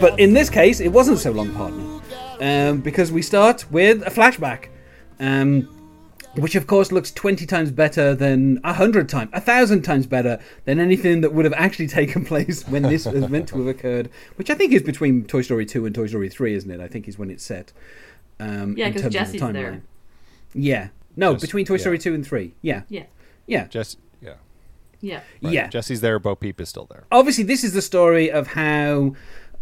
but in this case, it wasn't so long, partner, um, because we start with a flashback, um, which of course looks twenty times better than a hundred times, a thousand times better than anything that would have actually taken place when this was meant to have occurred. Which I think is between Toy Story two and Toy Story three, isn't it? I think is when it's set. Um, Yeah, in 'cause terms of the Jesse's there. timeline. Yeah, no, Just- between Toy Story yeah. two and three. Yeah, Yeah. yeah, Jess, yeah, Yeah. right. yeah. Jesse's there. Bo Peep is still there. obviously this is the story of how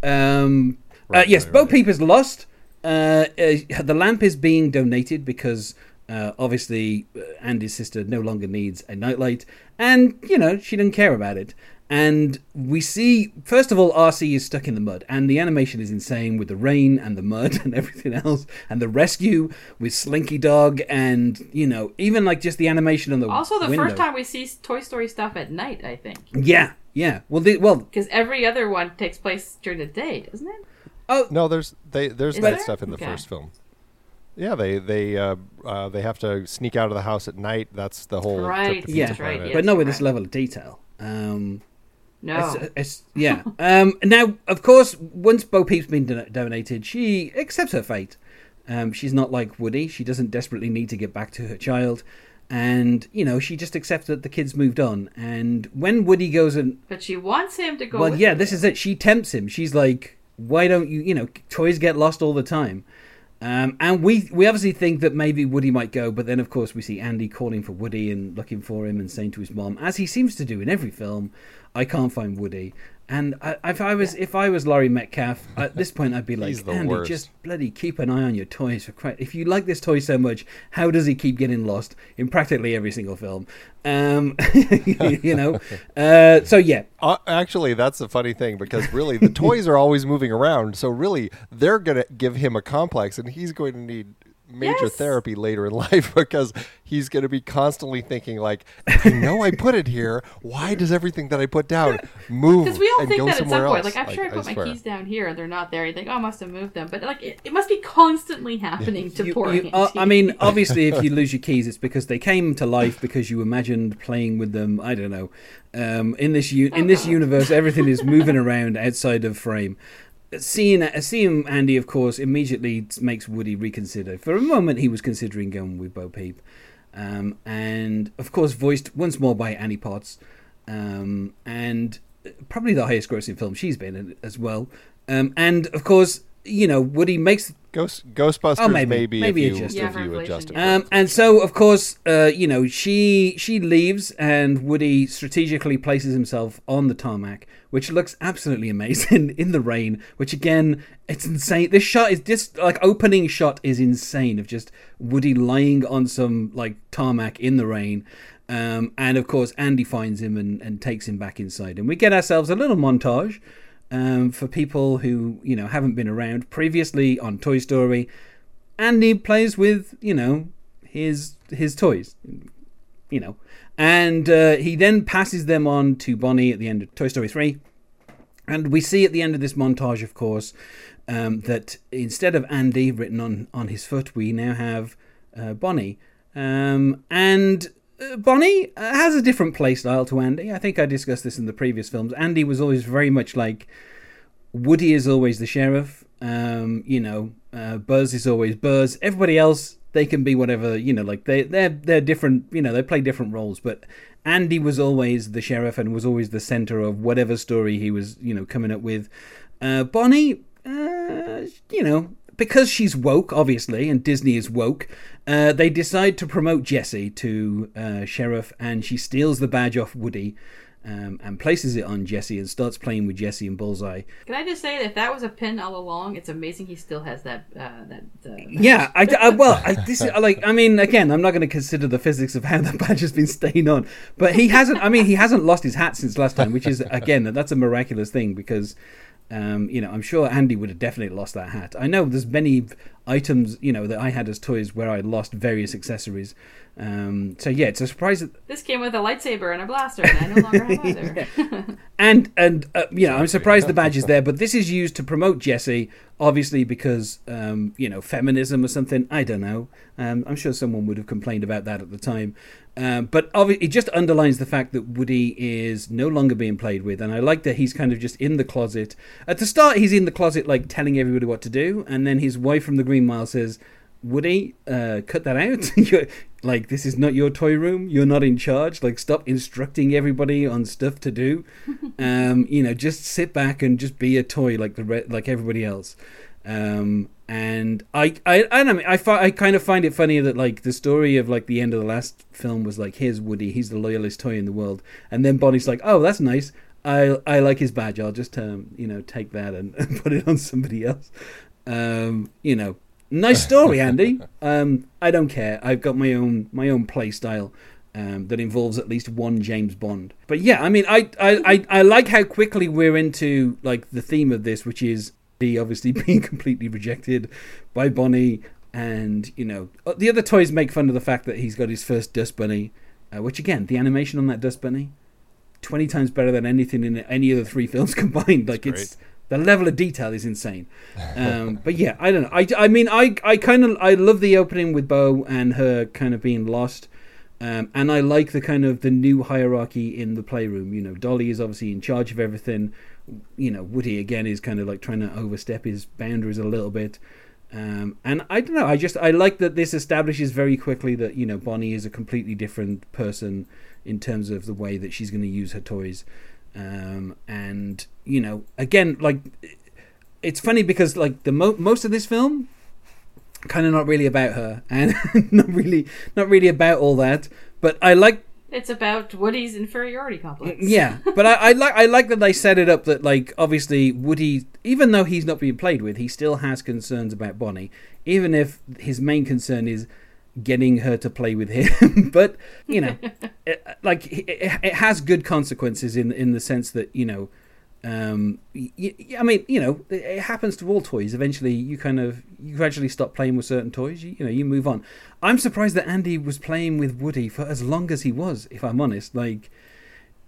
um uh, yes right, bo right. peep is lost uh, uh the lamp is being donated because uh, obviously uh, andy's sister no longer needs a nightlight and you know she doesn't care about it and we see first of all rc is stuck in the mud and the animation is insane with the rain and the mud and everything else and the rescue with slinky dog and you know even like just the animation on the Also, the window. first time we see Toy Story stuff at night, I think. yeah yeah well the, well Because every other one takes place during the day, doesn't it? oh No, there's they there's Is night there? stuff in the Okay. first film. Yeah, they they uh, uh, they have to sneak out of the house at night. That's the whole Right, Trip to yeah, right, Planet. yeah. but not with you're this level of detail. Um, No. it's, it's, yeah. um, now, of course, once Bo Peep's been don- donated, she accepts her fate. Um, she's not like Woody. She doesn't desperately need to get back to her child. And, you know, she just accepts that the kid's moved on. And when Woody goes and. but she wants him to go. Well, yeah, her. this is it. She tempts him. She's like, why don't you. You know, toys get lost all the time. Um, and we we obviously think that maybe Woody might go, but then of course we see Andy calling for Woody and looking for him and saying to his mom, as he seems to do in every film, "I can't find Woody." And I, if I was if I was Laurie Metcalf at this point, I'd be like, Andy, worst. just bloody keep an eye on your toys for Christ. If you like this toy so much, how does he keep getting lost in practically every single film? Um, you know, uh, so yeah, Uh, actually, that's a funny thing because really the toys are always moving around. So really, they're gonna give him a complex, and he's going to need major Yes. therapy later in life because he's going to be constantly thinking like, "I know I put it here. Why does everything that I put down move Because we all and think that at some point. else?" Like, I'm sure I put my keys down here and they're not there. You think, oh, I must have moved them. But, like, it, it must be constantly happening to You- poor you- uh, I mean, obviously, if you lose your keys, it's because they came to life because you imagined playing with them. I don't know. Um, in this u- in this universe, everything is moving around outside of frame. Seeing seeing Andy, of course, immediately makes Woody reconsider. For a moment, he was considering going with Bo Peep, um, and of course, voiced once more by Annie Potts, um, and probably the highest grossing film she's been in as well. Um, and of course, you know, Woody makes Ghost Ghostbusters Oh, maybe. maybe, Maybe if you adjust it. Yeah, if you adjust it. Um, and so, of course, uh, you know, she she leaves, and Woody strategically places himself on the tarmac, which looks absolutely amazing in the rain. Which again, it's insane. This shot is just like opening shot is insane of just Woody lying on some like tarmac in the rain. Um, and of course, Andy finds him and, and takes him back inside, and we get ourselves a little montage um, for people who you know haven't been around previously on Toy Story. Andy plays with you know his his toys, you know, and uh, he then passes them on to Bonnie at the end of Toy Story three, and we see at the end of this montage, of course, um, that instead of Andy written on on his foot, we now have uh, Bonnie, um, and. Uh, Bonnie uh, has a different play style to Andy. I think I discussed this in the previous films. Andy was always very much like Woody is always the sheriff. Um, you know, uh, Buzz is always Buzz. Everybody else, they can be whatever. You know, like they they're they're different. You know, they play different roles. But Andy was always the sheriff and was always the center of whatever story he was. You know, coming up with. Uh, Bonnie, uh, you know, because she's woke, obviously, and Disney is woke. Uh, they decide to promote Jessie to uh, sheriff, and she steals the badge off Woody. Um, and places it on Jesse and starts playing with Jesse and Bullseye. Can I just say that if that was a pin all along, it's amazing he still has that. Uh, that uh, Yeah, I, I- well, I, this is like, I mean, again, I'm not going to consider the physics of how the badge has been staying on, but he hasn't. I mean, he hasn't lost his hat since last time, which is again, that's a miraculous thing because, um, you know, I'm sure Andy would have definitely lost that hat. I know there's many items, you know, that I had as toys where I lost various accessories. Um, so yeah, it's a surprise that This came with a lightsaber and a blaster, and I no longer have either. and and uh, you know I'm surprised the badge is there, but this is used to promote Jesse, obviously because um, you know feminism or something. I don't know. Um, I'm sure someone would have complained about that at the time, um, but it just underlines the fact that Woody is no longer being played with, and I like that he's kind of just in the closet. At the start, he's in the closet like telling everybody what to do, and then his wife from the Green Mile says. Woody, uh, cut that out. You're, like, this is not your toy room. You're not in charge. Like, stop instructing everybody on stuff to do. Um, you know, just sit back and just be a toy like the re- like everybody else. Um, and I, I, I don't know. I, fi- I kind of find it funny that like the story of like the end of the last film was like, here's Woody. He's the loyalist toy in the world. And then Bonnie's like, oh, that's nice. I, I like his badge. I'll just, um, you know, take that and, and put it on somebody else. Um, you know, nice story, Andy. Um, I don't care. I've got my own my own play style um, that involves at least one James Bond. But yeah, I mean, I, I, I, I like how quickly we're into like the theme of this, which is he obviously being completely rejected by Bonnie, and you know the other toys make fun of the fact that he's got his first dust bunny, uh, which again, the animation on that dust bunny, twenty times better than anything in any of the three films combined. Like That's it's the level of detail is insane. Um, but yeah, I don't know. I, I mean, I, I kind of I love the opening with Bo and her kind of being lost. Um, and I like the kind of the new hierarchy in the playroom. You know, Dolly is obviously in charge of everything. You know, Woody again is kind of like trying to overstep his boundaries a little bit. Um, and I don't know. I just I like that this establishes very quickly that you know Bonnie is a completely different person in terms of the way that she's going to use her toys. Um, and you know, again, like it's funny because like the mo- most of this film kind of not really about her and not really not really about all that but i like it's about Woody's inferiority complex. yeah but I, I like i like that they set it up that like obviously woody even though he's not being played with he still has concerns about bonnie even if his main concern is getting her to play with him but you know it, like it, it has good consequences in in the sense that you know um, y- y- I mean, you know, it- it happens to all toys. Eventually, you kind of you gradually stop playing with certain toys. You, you know, you move on. I'm surprised that Andy was playing with Woody for as long as he was. If I'm honest, like,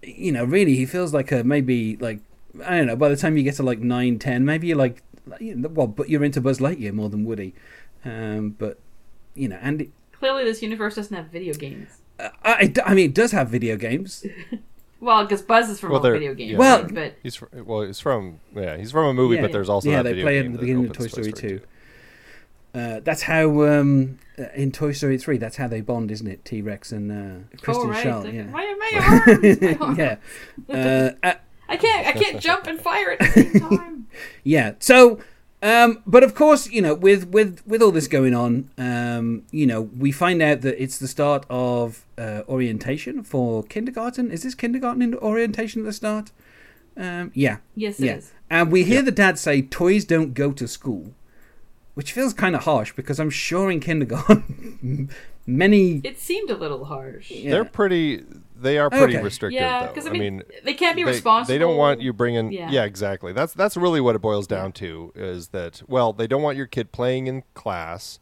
you know, really, he feels like a maybe like I don't know. By the time you get to like nine, ten, maybe you're like, you know, well, but you're into Buzz Lightyear more than Woody. Um, but you know, Andy. Clearly, this universe doesn't have video games. Uh, I, I mean, it does have video games. Well, because Buzz is from Well, all they're- video game. yeah. Well- but He's fr- well, he's from yeah, he's from a movie, Yeah. but there's also yeah, that they video play it game at the beginning of opens Toy Story 2. Uh, that's how um, uh, in Toy Story 3, that's how they bond, isn't it? T Rex and uh, Kristen oh, right. Schaal. Like, yeah. Why are my arms? My yeah. Uh, uh, I can't. I can't jump and fire at the same time. yeah. So, um, but of course, you know, with with with all this going on, um, you know, we find out that it's the start of uh, orientation for kindergarten. Is this kindergarten in orientation at the start? Um, yeah. Yes, it yeah. is. And we hear the dad say, "Toys don't go to school," which feels kind of harsh because I'm sure in kindergarten, many. It seemed a little harsh. Yeah. They're pretty. They are pretty Okay. restrictive, Yeah, though. because I I mean, mean, they can't be they, responsible. They don't want you bringing. Yeah. Yeah. exactly. That's that's really what it boils down to. Is that well, they don't want your kid playing in class.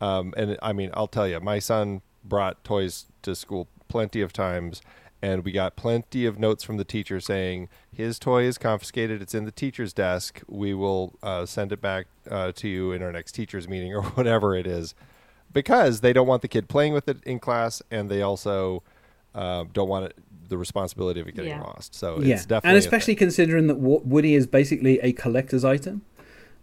Um, and I mean, I'll tell you, my son brought toys to school plenty of times, and we got plenty of notes from the teacher saying his toy is confiscated. It's in the teacher's desk. We will uh, send it back uh, to you in our next teachers meeting or whatever it is, because they don't want the kid playing with it in class, and they also uh, don't want it, the responsibility of it getting Yeah. lost. So yeah, it's definitely and especially considering that Wo- Woody is basically a collector's item,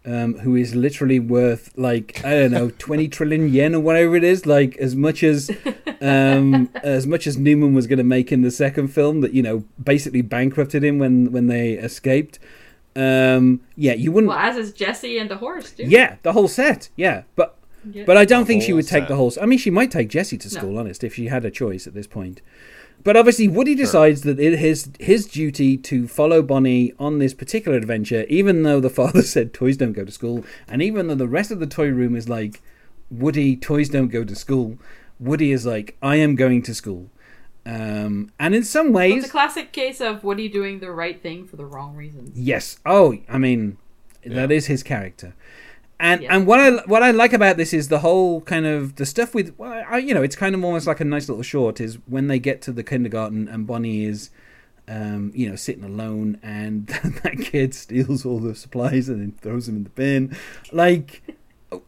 um, who is literally worth like I don't know twenty trillion yen or whatever it is, like as much as um, as much as Newman was going to make in the second film, that you know basically bankrupted him when when they escaped. Um, yeah, you wouldn't. Well, as is Jesse and the horse, dude. yeah, the whole set. Yeah, but Yeah. but I don't The think she whole would take set. the whole. I mean, she might take Jesse to No. school, honest, if she had a choice at this point. But obviously, Woody decides that it is his duty to follow Bonnie on this particular adventure, even though the father said toys don't go to school, and even though the rest of the toy room is like, Woody, toys don't go to school. Woody is like, I am going to school. Um, and in some ways, It's a classic case of Woody doing the right thing for the wrong reasons. Yes. Oh, I mean, that Yeah. is his character. And Yeah. and what I what I like about this is the whole kind of the stuff with well, I, you know it's kind of almost like a nice little short is when they get to the kindergarten and Bonnie is um, you know sitting alone and that kid steals all the supplies and then throws them in the bin. Like uh,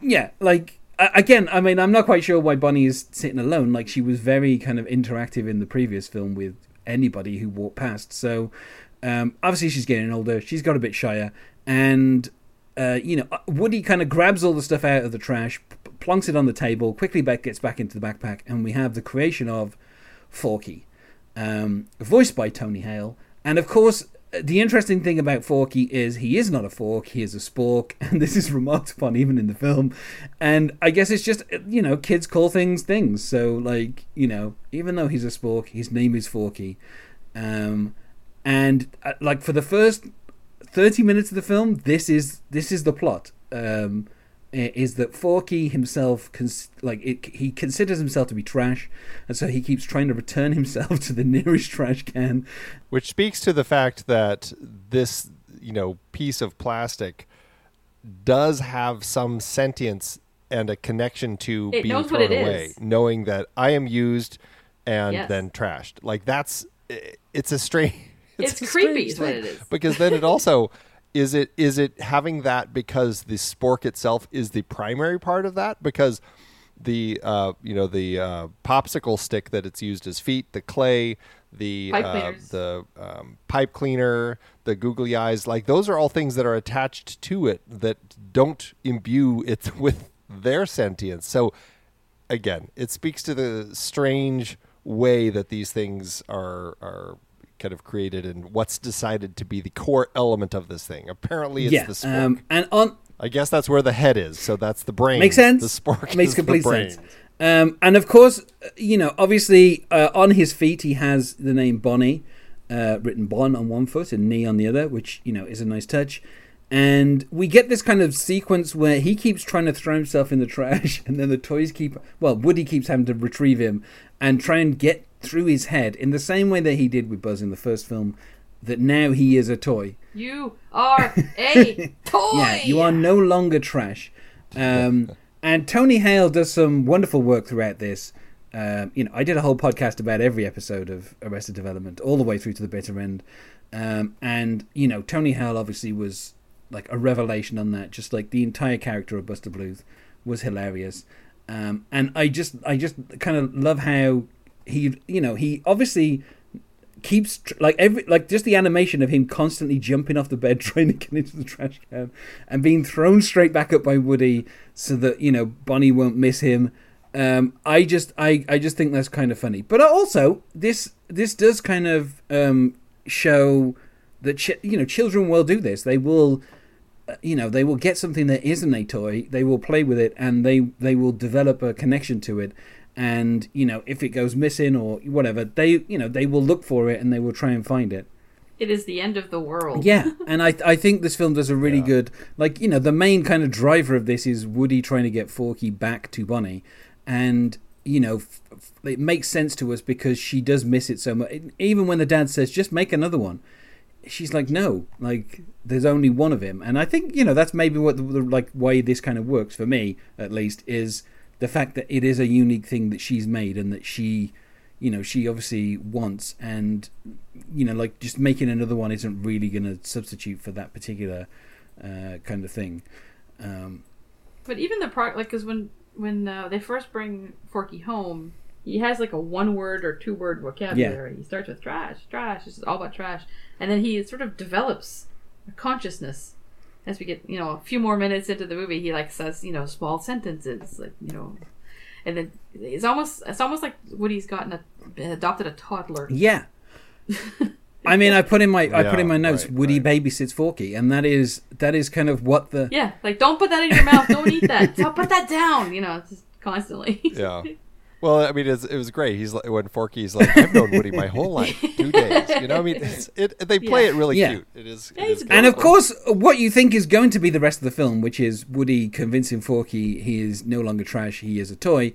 yeah like again I mean I'm not quite sure why Bonnie is sitting alone. Like she was very kind of interactive in the previous film with anybody who walked past. So um, obviously she's getting older. She's got a bit shyer. And uh, you know, Woody kind of grabs all the stuff out of the trash, plunks it on the table, quickly back gets back into the backpack, and we have the creation of Forky, um, voiced by Tony Hale. And of course, the interesting thing about Forky is he is not a fork, he is a spork, and this is remarked upon even in the film. And I guess it's just, you know, kids call things things. So, like, you know, even though he's a spork, his name is Forky. Um, and, uh, like, for the first 30 minutes of the film this is this is the plot um is that Forky himself cons- like it, he considers himself to be trash and so he keeps trying to return himself to the nearest trash can which speaks to the fact that this you know piece of plastic does have some sentience and a connection to It being thrown away is. knowing that i am used and Yes. then trashed like that's it's a strange It's a creepy is what it is. because then it also is it is it having that because the spork itself is the primary part of that because the uh, you know the uh, popsicle stick that it's used as feet, the clay, the Pipe uh, the um, pipe cleaner, the googly eyes, like those are all things that are attached to it that don't imbue it with their sentience. So again, it speaks to the strange way that these things are are kind of created and what's decided to be the core element of this thing. Apparently, it's yeah the spork. um and on I guess that's where the head is. So that's the brain. makes sense The spork makes complete sense um and of course uh, you know obviously uh, on his feet he has the name Bonnie uh, written Bon on one foot and knee on the other which you know is a nice touch and we get this kind of sequence where he keeps trying to throw himself in the trash and then the toys keep well woody keeps having to retrieve him and try and get through his head in the same way that he did with buzz in the first film that now he is a toy. You are a toy. yeah you are no longer trash. Um, and tony hale does some wonderful work throughout this. Um, you know i did a whole podcast about every episode of arrested development all the way through to the bitter end. Um, and you know tony hale obviously was like a revelation on that. Just like the entire character of buster bluth was hilarious. Um, and i just i just kind of love how he you know he obviously keeps like every like just the animation of him constantly jumping off the bed trying to get into the trash can and being thrown straight back up by Woody so that you know Bonnie won't miss him. Um I just I I just think that's kind of funny. But also this this does kind of um show that ch- you know children will do this. They will uh, you know they will get something that isn't a toy. They will play with it and they they will develop a connection to it and you know if it goes missing or whatever they you know they will look for it and they will try and find it It is the end of the world. yeah and i i think this film does a really Yeah. good like you know the main kind of driver of this is woody trying to get forky back to bonnie and you know f- f- it makes sense to us because she does miss it so much even when the dad says just make another one she's like no like there's only one of him and i think you know that's maybe what the, the like way this kind of works for me at least is the fact that it is a unique thing that she's made and that she you know she obviously wants and you know like just making another one isn't really going to substitute for that particular uh, kind of thing um, But even the part, like, because when when uh, they first bring Forky home, he has like a one word or two word vocabulary. yeah. He starts with trash, trash. It's all about trash, and then he sort of develops a consciousness as we get, you know, a few more minutes into the movie. He like says, you know, small sentences, like you know, and then it's almost it's almost like Woody's gotten a adopted a toddler. yeah I mean, I put in my I put in my notes. right, Woody right. babysits Forky, and that is that is kind of what the Yeah, like don't put that in your mouth. Don't eat that. Don't put that down. You know, just constantly. Yeah. Well, I mean, it's, it was great. He's like, when Forky's like, I've known Woody my whole life, two days. You know, I mean, it's, it they play Yeah. it really Yeah. cute. It is. Yeah, it he's is a good. And of course, what you think is going to be the rest of the film, which is Woody convincing Forky he is no longer trash, he is a toy,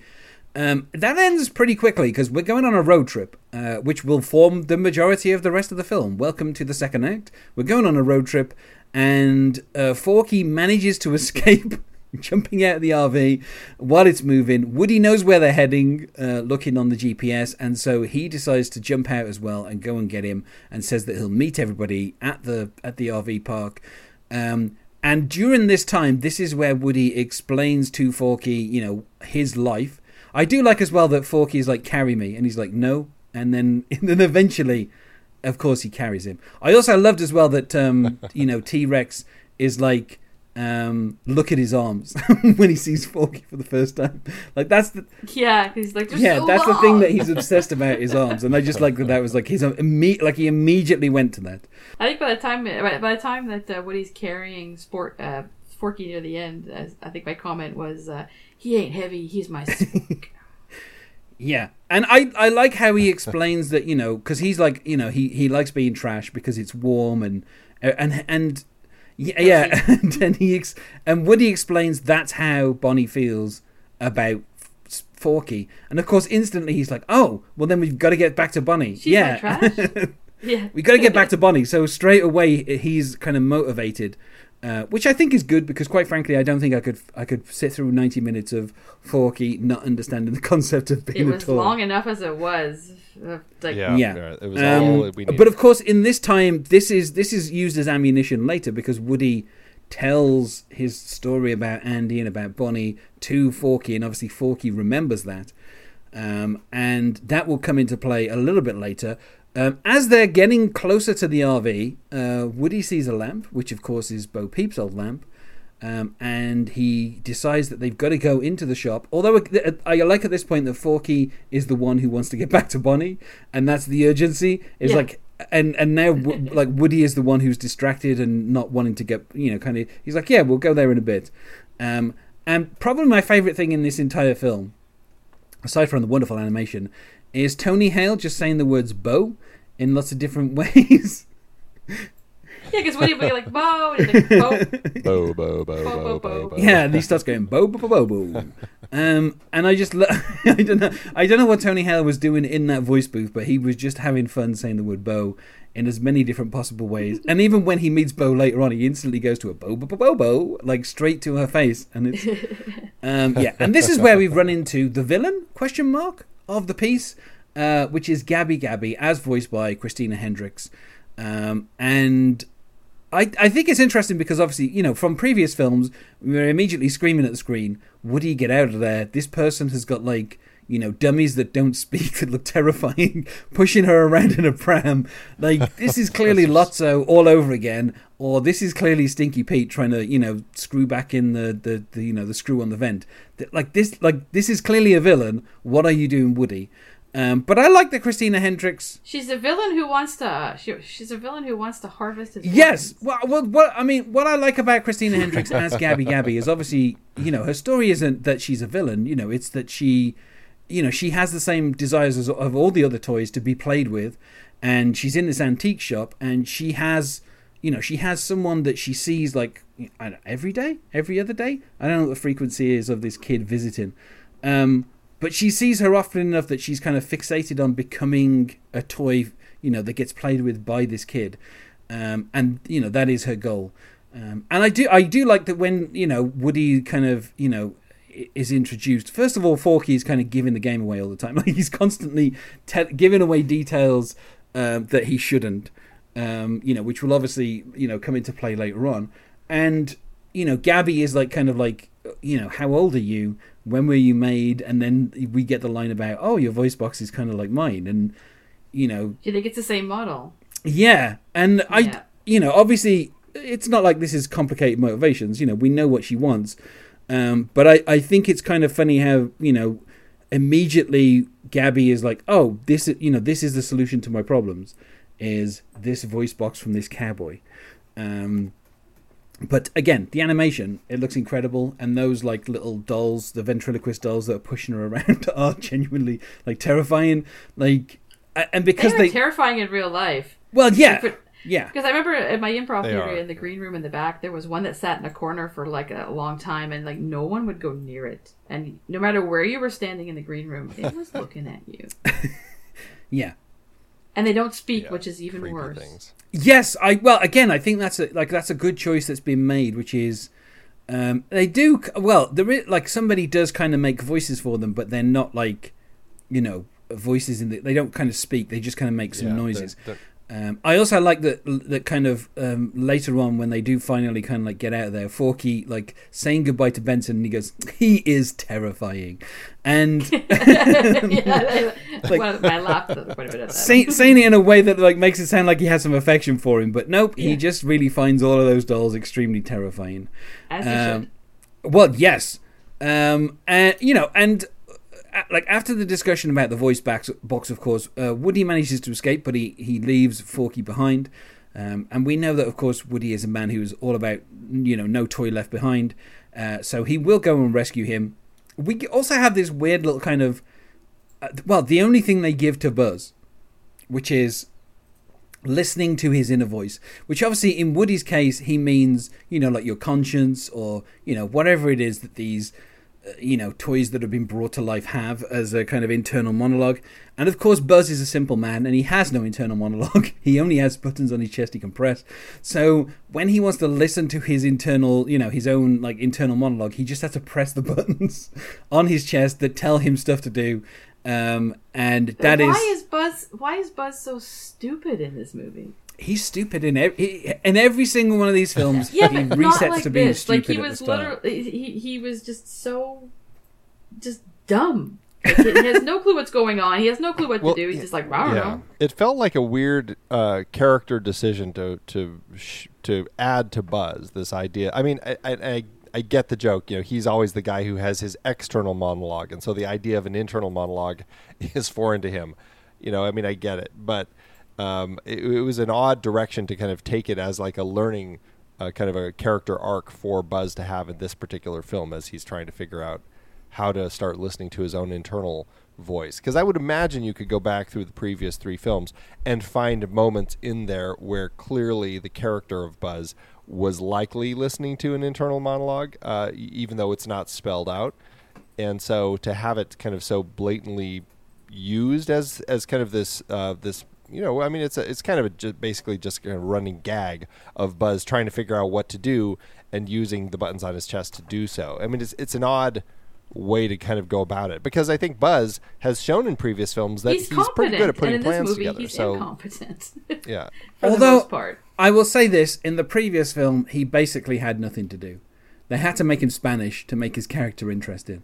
um, that ends pretty quickly because we're going on a road trip, uh, which will form the majority of the rest of the film. Welcome to the second act. We're going on a road trip, and uh, Forky manages to escape. Jumping out of the RV while it's moving. Woody knows where they're heading, uh, looking on the GPS, and so he decides to jump out as well and go and get him, and says that he'll meet everybody at the at the RV park. Um, and during this time, this is where Woody explains to Forky, you know, his life. I do like as well that Forky is like, "Carry me," and he's like, "No," and then and then eventually, of course, he carries him. I also loved as well that um, you know T Rex is like um, look at his arms when he sees Forky for the first time. Like that's the Yeah, he's like, "They're yeah, so that's the thing that he's obsessed about his arms, and I just like that that was like his imme- like he immediately went to that. I think by the time by the time that uh, Woody's carrying Sport uh, Forky near the end, as I think my comment was, uh, "He ain't heavy. He's my spook." Yeah, and I I like how he explains that you know because he's like you know he he likes being trash because it's warm and and and yeah, yeah and then he ex- and Woody explains that's how Bonnie feels about F- Forky, and of course instantly he's like, oh well then we've got to get back to Bonnie. She's yeah, yeah, we got to get back to Bonnie. So straight away he's kind of motivated, uh, which I think is good because quite frankly I don't think I could I could sit through ninety minutes of Forky not understanding the concept of It being a was long enough as it was. Uh, like, Yeah, Yeah. it was Um, all we needed. but of course, in this time, this is this is used as ammunition later because Woody tells his story about Andy and about Bonnie to Forky, and obviously Forky remembers that, um, and that will come into play a little bit later. Um, as they're getting closer to the RV, uh, Woody sees a lamp, which of course is Bo Peep's old lamp, um, and he decides that they've got to go into the shop. Although uh, I like at this point that Forky is the one who wants to get back to Bonnie, and that's the urgency. Is Yeah. like, and and now like Woody is the one who's distracted and not wanting to get, you know, kind of. He's like, yeah, we'll go there in a bit. Um, and probably my favorite thing in this entire film, aside from the wonderful animation, is Tony Hale just saying the words "Bo" in lots of different ways. yeah, because Woody would be like, "Bo," and he's like, "Bo." Bo, bo, bo, bo, bo, bo, bo. Yeah, and he starts going bo bo bo bo bo. Um, and I just lo- I don't know I don't know what Tony Hale was doing in that voice booth, but he was just having fun saying the word bo in as many different possible ways. And even when he meets Bo later on, he instantly goes to a bo bo bo bo bo like straight to her face, and it's um, yeah. And this is where we've run into the villain question mark of the piece, uh, which is Gabby Gabby, as voiced by Christina Hendricks, um, and I, I think it's interesting because obviously, you know, from previous films, we were immediately screaming at the screen, Woody, get out of there. This person has got, like, you know, dummies that don't speak that look terrifying, pushing her around in a pram. Like, this is clearly Lotso all over again, or this is clearly Stinky Pete trying to, you know, screw back in the, the, the you know, the screw on the vent. Like, this, like, this is clearly a villain. What are you doing, Woody? Um, but I like that Christina Hendricks She's a villain who wants to. She, she's a villain who wants to harvest his. Yes. organs. Well, well, what I mean, what I like about Christina Hendricks as Gabby Gabby is obviously, you know, her story isn't that she's a villain. You know, it's that she, you know, she has the same desires as of all the other toys to be played with, and she's in this antique shop, and she has, you know, she has someone that she sees like I don't, every day, every other day. I don't know what the frequency is of this kid visiting. Um, but she sees her often enough that she's kind of fixated on becoming a toy, you know, that gets played with by this kid, um, and you know that is her goal. Um, and I do, I do like that when you know Woody kind of, you know, is introduced. First of all, Forky is kind of giving the game away all the time. Like he's constantly te- giving away details um, that he shouldn't. Um, you know, which will obviously you know come into play later on. And you know, Gabby is like kind of like, you know, how old are you? When were you made? And then we get the line about, oh, your voice box is kind of like mine, and you know, Do you think it's the same model? yeah. And I, Yeah. you know, obviously, it's not like this is complicated motivations. You know, we know what she wants, um, but I, I think it's kind of funny how you know, immediately Gabby is like, oh, this, is, you know, this is the solution to my problems, is this voice box from this cowboy. Um, but again, the animation, it looks incredible. And those like little dolls, the ventriloquist dolls that are pushing her around are genuinely like terrifying. Like, and because they are they, terrifying in real life. well, yeah, Like, yeah, Because I remember at my improv They theater are. in the green room in the back, there was one that sat in a corner for like a long time, and like no one would go near it. And no matter where you were standing in the green room, it was looking at you. yeah. And they don't speak, Yeah, which is even worse. things. Yes, I well again I think that's a like that's a good choice that's been made, which is um, they do well. There is like somebody does kind of make voices for them, but they're not like you know voices in the, they don't kind of speak. They just kind of make some Yeah, they're- noises. they're- Um, I also like that that kind of um, later on when they do finally kind of like get out of there, Forky like saying goodbye to Benson, and he goes, "He is terrifying," and yeah, Like- like, when I laughed at quite a bit at that. say, saying it in a way that like makes it sound like he has some affection for him, but nope, he just really finds all of those dolls extremely terrifying. As Um. Well, yes, um, and you know, and like after the discussion about the voice box, box of course, uh, Woody manages to escape, but he he leaves Forky behind. Um, and we know that, of course, Woody is a man who is all about, you know, no toy left behind. Uh, so he will go and rescue him. We also have this weird little kind of, uh, well, the only thing they give to Buzz, which is listening to his inner voice which obviously in woody's case he means you know like your conscience or you know whatever it is that these you know toys that have been brought to life have as a kind of internal monologue and of course buzz is a simple man and he has no internal monologue he only has buttons on his chest he can press so when he wants to listen to his internal you know his own like internal monologue he just has to press the buttons on his chest that tell him stuff to do um, and that why is is Buzz? Why is Buzz so stupid in this movie? He's stupid in every in every single one of these films. Yeah, he resets not like to being this. stupid Like he at the was start. literally, he he was just so, just dumb. Like, he he has no clue what's going on. He has no clue what Well, to do. He's just like, I don't know. It felt like a weird uh, character decision to to sh- to add to Buzz this idea. I mean, I, I, I I get the joke. You know, he's always the guy who has his external monologue, and so the idea of an internal monologue is foreign to him. You know, I mean, I get it, but um, it, it was an odd direction to kind of take it as like a learning, uh, kind of a character arc for Buzz to have in this particular film as he's trying to figure out how to start listening to his own internal voice. Because I would imagine you could go back through the previous three films and find moments in there where clearly the character of Buzz was likely listening to an internal monologue, uh, even though it's not spelled out. And so to have it kind of so blatantly used as as kind of this uh, this you know I mean it's a, it's kind of a ju- basically just a running gag of Buzz trying to figure out what to do and using the buttons on his chest to do so. I mean it's it's an odd way to kind of go about it because I think Buzz has shown in previous films that He's, he's, pretty good at putting and in this plans movie, together. he's so incompetent. yeah, for the Although- most part. I will say this: in the previous film, he basically had nothing to do. They had to make him Spanish to make his character interesting,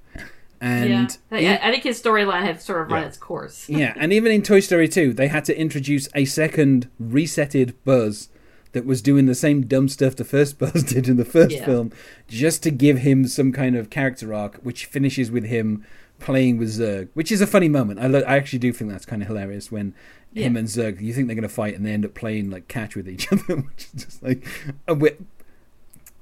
and yeah, I, I think his storyline had sort of run Yeah. its course. yeah, and even in Toy Story 2, they had to introduce a second resetted Buzz that was doing the same dumb stuff the first Buzz did in the first Yeah. film, just to give him some kind of character arc, which finishes with him playing with Zurg, which is a funny moment. I, lo- I actually do think that's kind of hilarious when him and Zurg, you think they're going to fight and they end up playing like catch with each other, which is just like uh, a bit.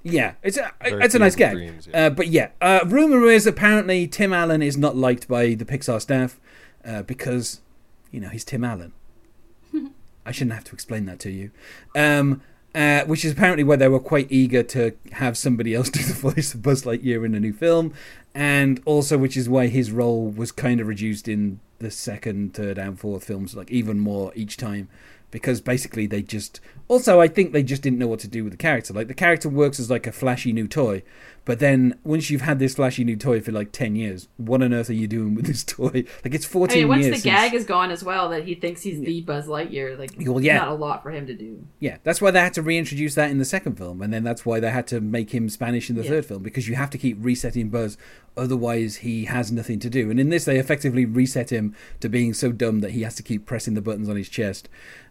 Yeah, it's a Very it's a nice Field gag. Dreams, yeah. Uh, but yeah, uh, rumor is apparently Tim Allen is not liked by the Pixar staff uh, because you know he's Tim Allen. I shouldn't have to explain that to you. Um, uh, which is apparently why they were quite eager to have somebody else do the voice of Buzz Lightyear in a new film, and also which is why his role was kind of reduced in the second, third, and fourth films, like even more each time, because basically they just. Also, I think they just didn't know what to do with the character. Like the character works as like a flashy new toy, but then once you've had this flashy new toy for like ten years, what on earth are you doing with this toy? Like it's I fourteen mean, once the since- gag is gone as well, that he thinks he's the Buzz Lightyear, like Well, yeah. not a lot for him to do. Yeah, that's why they had to reintroduce that in the second film, and then that's why they had to make him Spanish in the Yeah. third film because you have to keep resetting Buzz, otherwise he has nothing to do. And in this, they effectively reset him to being so dumb that he has to keep pressing the buttons on his chest.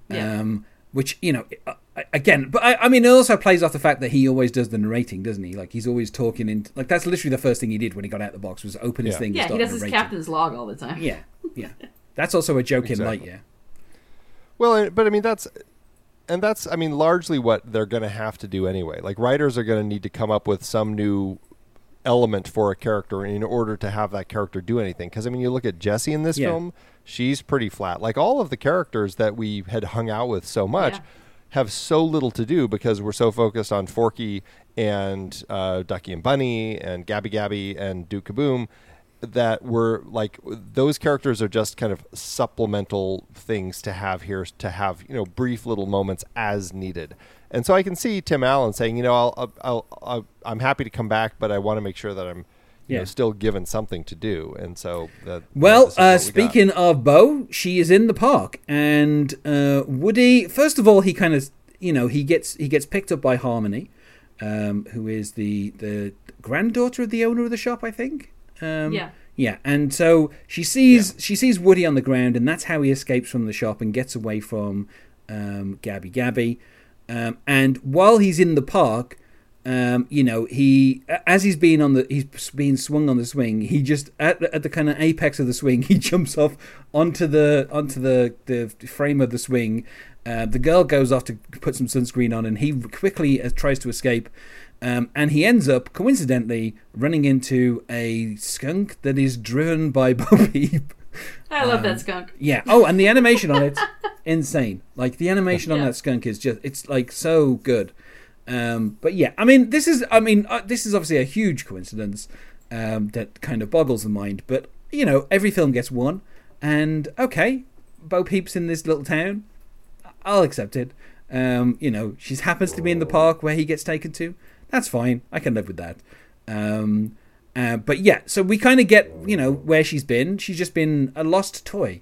Yeah. Um, which you know, uh, again, but I, I mean, it also plays off the fact that he always does the narrating, doesn't he? Like he's always talking in, like that's literally the first thing he did when he got out of the box was open his Yeah. thing. and Yeah, he start does his captain's log all the time. Yeah, yeah, that's also a joke Exactly. in Lightyear. Well, but I mean that's and that's I mean largely what they're going to have to do anyway. Like writers are going to need to come up with some new element for a character in order to have that character do anything. Because I mean, you look at jesse in this Yeah. film; she's pretty flat. Like all of the characters that we had hung out with so much Yeah. have so little to do because we're so focused on Forky and uh, Ducky and Bunny and Gabby Gabby and Duke Kaboom. that were like those characters are just kind of supplemental things to have here to have you know brief little moments as needed. And so I can see Tim Allen saying, you know, I'll, I'll, I'll I'm happy to come back, but I want to make sure that I'm Yeah. know, still given something to do. And so that Well, this is uh, what we got. speaking of Bo, she is in the park, and uh, Woody. First of all, he kind of, you know, he gets he gets picked up by Harmony, um, who is the the granddaughter of the owner of the shop, I think. Um, Yeah. Yeah, and so she sees she sees Woody on the ground, and that's how he escapes from the shop and gets away from um, Gabby Gabby. Um, and while he's in the park, um, you know, he as he's being on the he's being swung on the swing. He just at the, at the kind of apex of the swing, he jumps off onto the onto the the frame of the swing. Uh, the girl goes off to put some sunscreen on, and he quickly uh, tries to escape. Um, and he ends up coincidentally running into a skunk that is driven by Bo Peep. I love Um, that skunk. Yeah. Oh, and the animation on it, insane. Like the animation on Yeah. that skunk is just, it's like so good. Um, but yeah, I mean, this is, I mean, uh, this is obviously a huge coincidence um, that kind of boggles the mind. But you know, every film gets one, and okay, Bo Peep's in this little town. I'll accept it. Um, you know, she happens to be in the park where he gets taken to. That's fine. I can live with that. Um, uh, but yeah, so we kind of get, you know, where she's been. She's just been a lost toy,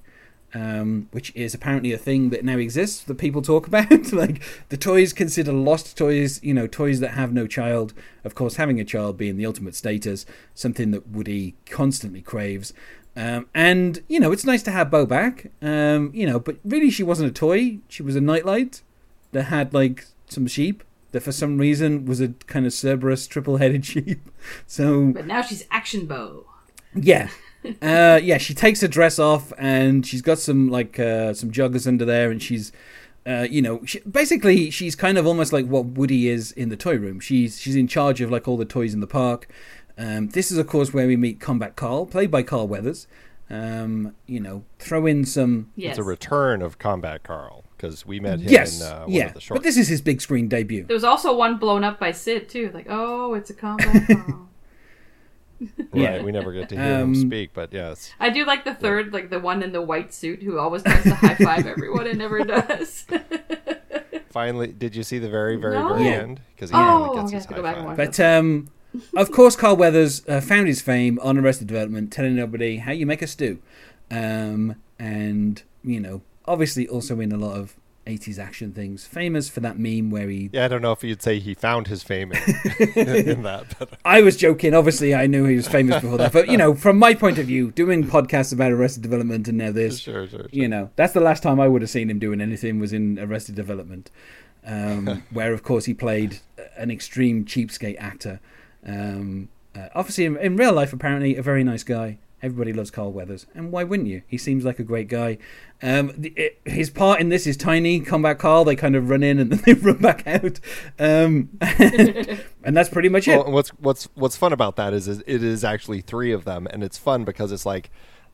um, which is apparently a thing that now exists that people talk about. like the toys consider lost toys, you know, toys that have no child. Of course, having a child being the ultimate status, something that Woody constantly craves. Um, and you know, it's nice to have Bo back. Um, you know, but really, she wasn't a toy. She was a nightlight that had like some sheep that for some reason was a kind of Cerberus triple-headed sheep. So But now she's action bow. yeah. Uh, yeah, she takes her dress off and she's got some like uh, some joggers under there, and she's, uh, you know, she, basically she's kind of almost like what Woody is in the toy room. She's she's in charge of like all the toys in the park. Um, this is of course where we meet Combat Carl, played by Carl Weathers. Um, you know, throw in some Yes. It's a return of Combat Carl because we met him yes, in uh, one yeah, of the shorts. but this is his big screen debut. There was also one blown up by Sid too. Like, oh, it's a combat. Carl. Right, yeah. we never get to hear Um, him speak, but yes. I do like the third, like the one in the white suit who always tries to high five everyone and never does. Finally, did you see the very, very, No. very Yeah. end? Because he Oh, finally gets his high go back and five. But um, of course, Carl Weathers uh, found his fame on Arrested Development, telling nobody how you make a stew, um, and you know, obviously also in a lot of '80s action things. Famous for that meme where he. Yeah, I don't know if you'd say he found his fame in, in that, but I was joking. Obviously, I knew he was famous before that, but you know, from my point of view, doing podcasts about Arrested Development and now this, sure, sure, sure. you know, that's the last time I would have seen him doing anything was in Arrested Development, um, where of course he played an extreme cheapskate actor. Um, uh, obviously, in, in real life, apparently a very nice guy. Everybody loves Carl Weathers, and why wouldn't you? He seems like a great guy. Um, the, it, his part in this is tiny. Combat Carl, they kind of run in and then they run back out, um, and that's pretty much it. Well, what's what's what's fun about that is, is it is actually three of them, and it's fun because it's like,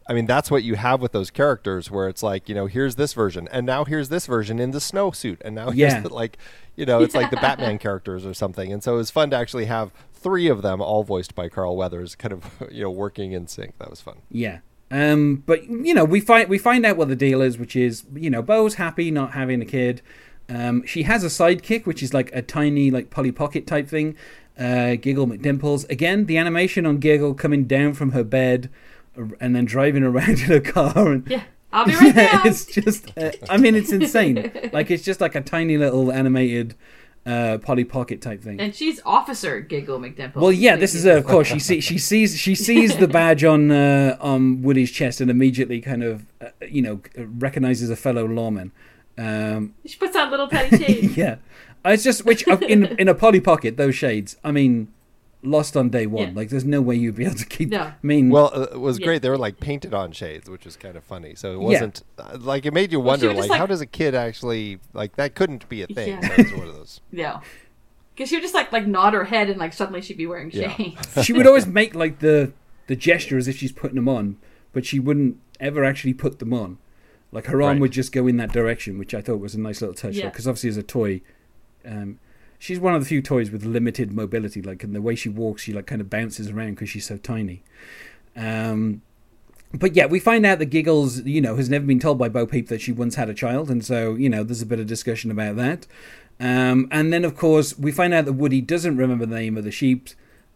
I mean, that's what you have with those characters, where it's like, you know, here's this version, and now here's this version in the snowsuit, and now here's Yeah. the, like, you know, it's like the Batman characters or something, and so it was fun to actually have three of them all voiced by Carl Weathers, kind of, you know, working in sync. That was fun. Yeah. Um, but you know, we find we find out what the deal is, which is you know, Bo's happy not having a kid. Um, she has a sidekick, which is like a tiny like Polly Pocket type thing. Uh, Giggle McDimples. Again, the animation on Giggle coming down from her bed and then driving around in a car. And, yeah, I'll be right yeah, it's just. Uh, I mean, it's insane. like it's just like a tiny little animated uh, Polly Pocket type thing. And she's Officer Giggle McDimple. Well, yeah, this is uh, of course she see, she sees she sees the badge on uh, on Woody's chest and immediately kind of uh, you know recognizes a fellow lawman. Um, She puts on little tiny shades. yeah, Uh, it's just which uh, in in a Polly Pocket those shades. I mean, lost on day one. Yeah. Like, there's no way you'd be able to keep. No. I mean, Well, uh, it was Yeah. great. They were like painted on shades, which was kind of funny. So it wasn't uh, like it made you wonder, would like, like- how does a kid actually like that? Couldn't be a thing. Yeah. So one of those. No. Because she would just like like nod her head and like suddenly she'd be wearing Yeah. shades. she would always make like the the gesture as if she's putting them on, but she wouldn't ever actually put them on. Like her arm Right. would just go in that direction, which I thought was a nice little touch. Yeah. Because obviously, as a toy, um, she's one of the few toys with limited mobility. Like, and the way she walks, she like kind of bounces around because she's so tiny. Um, but yeah, we find out that Giggles, you know, has never been told by Bo Peep that she once had a child, and so you know, there's a bit of discussion about that. Um, and then, of course, we find out that Woody doesn't remember the name of the sheep.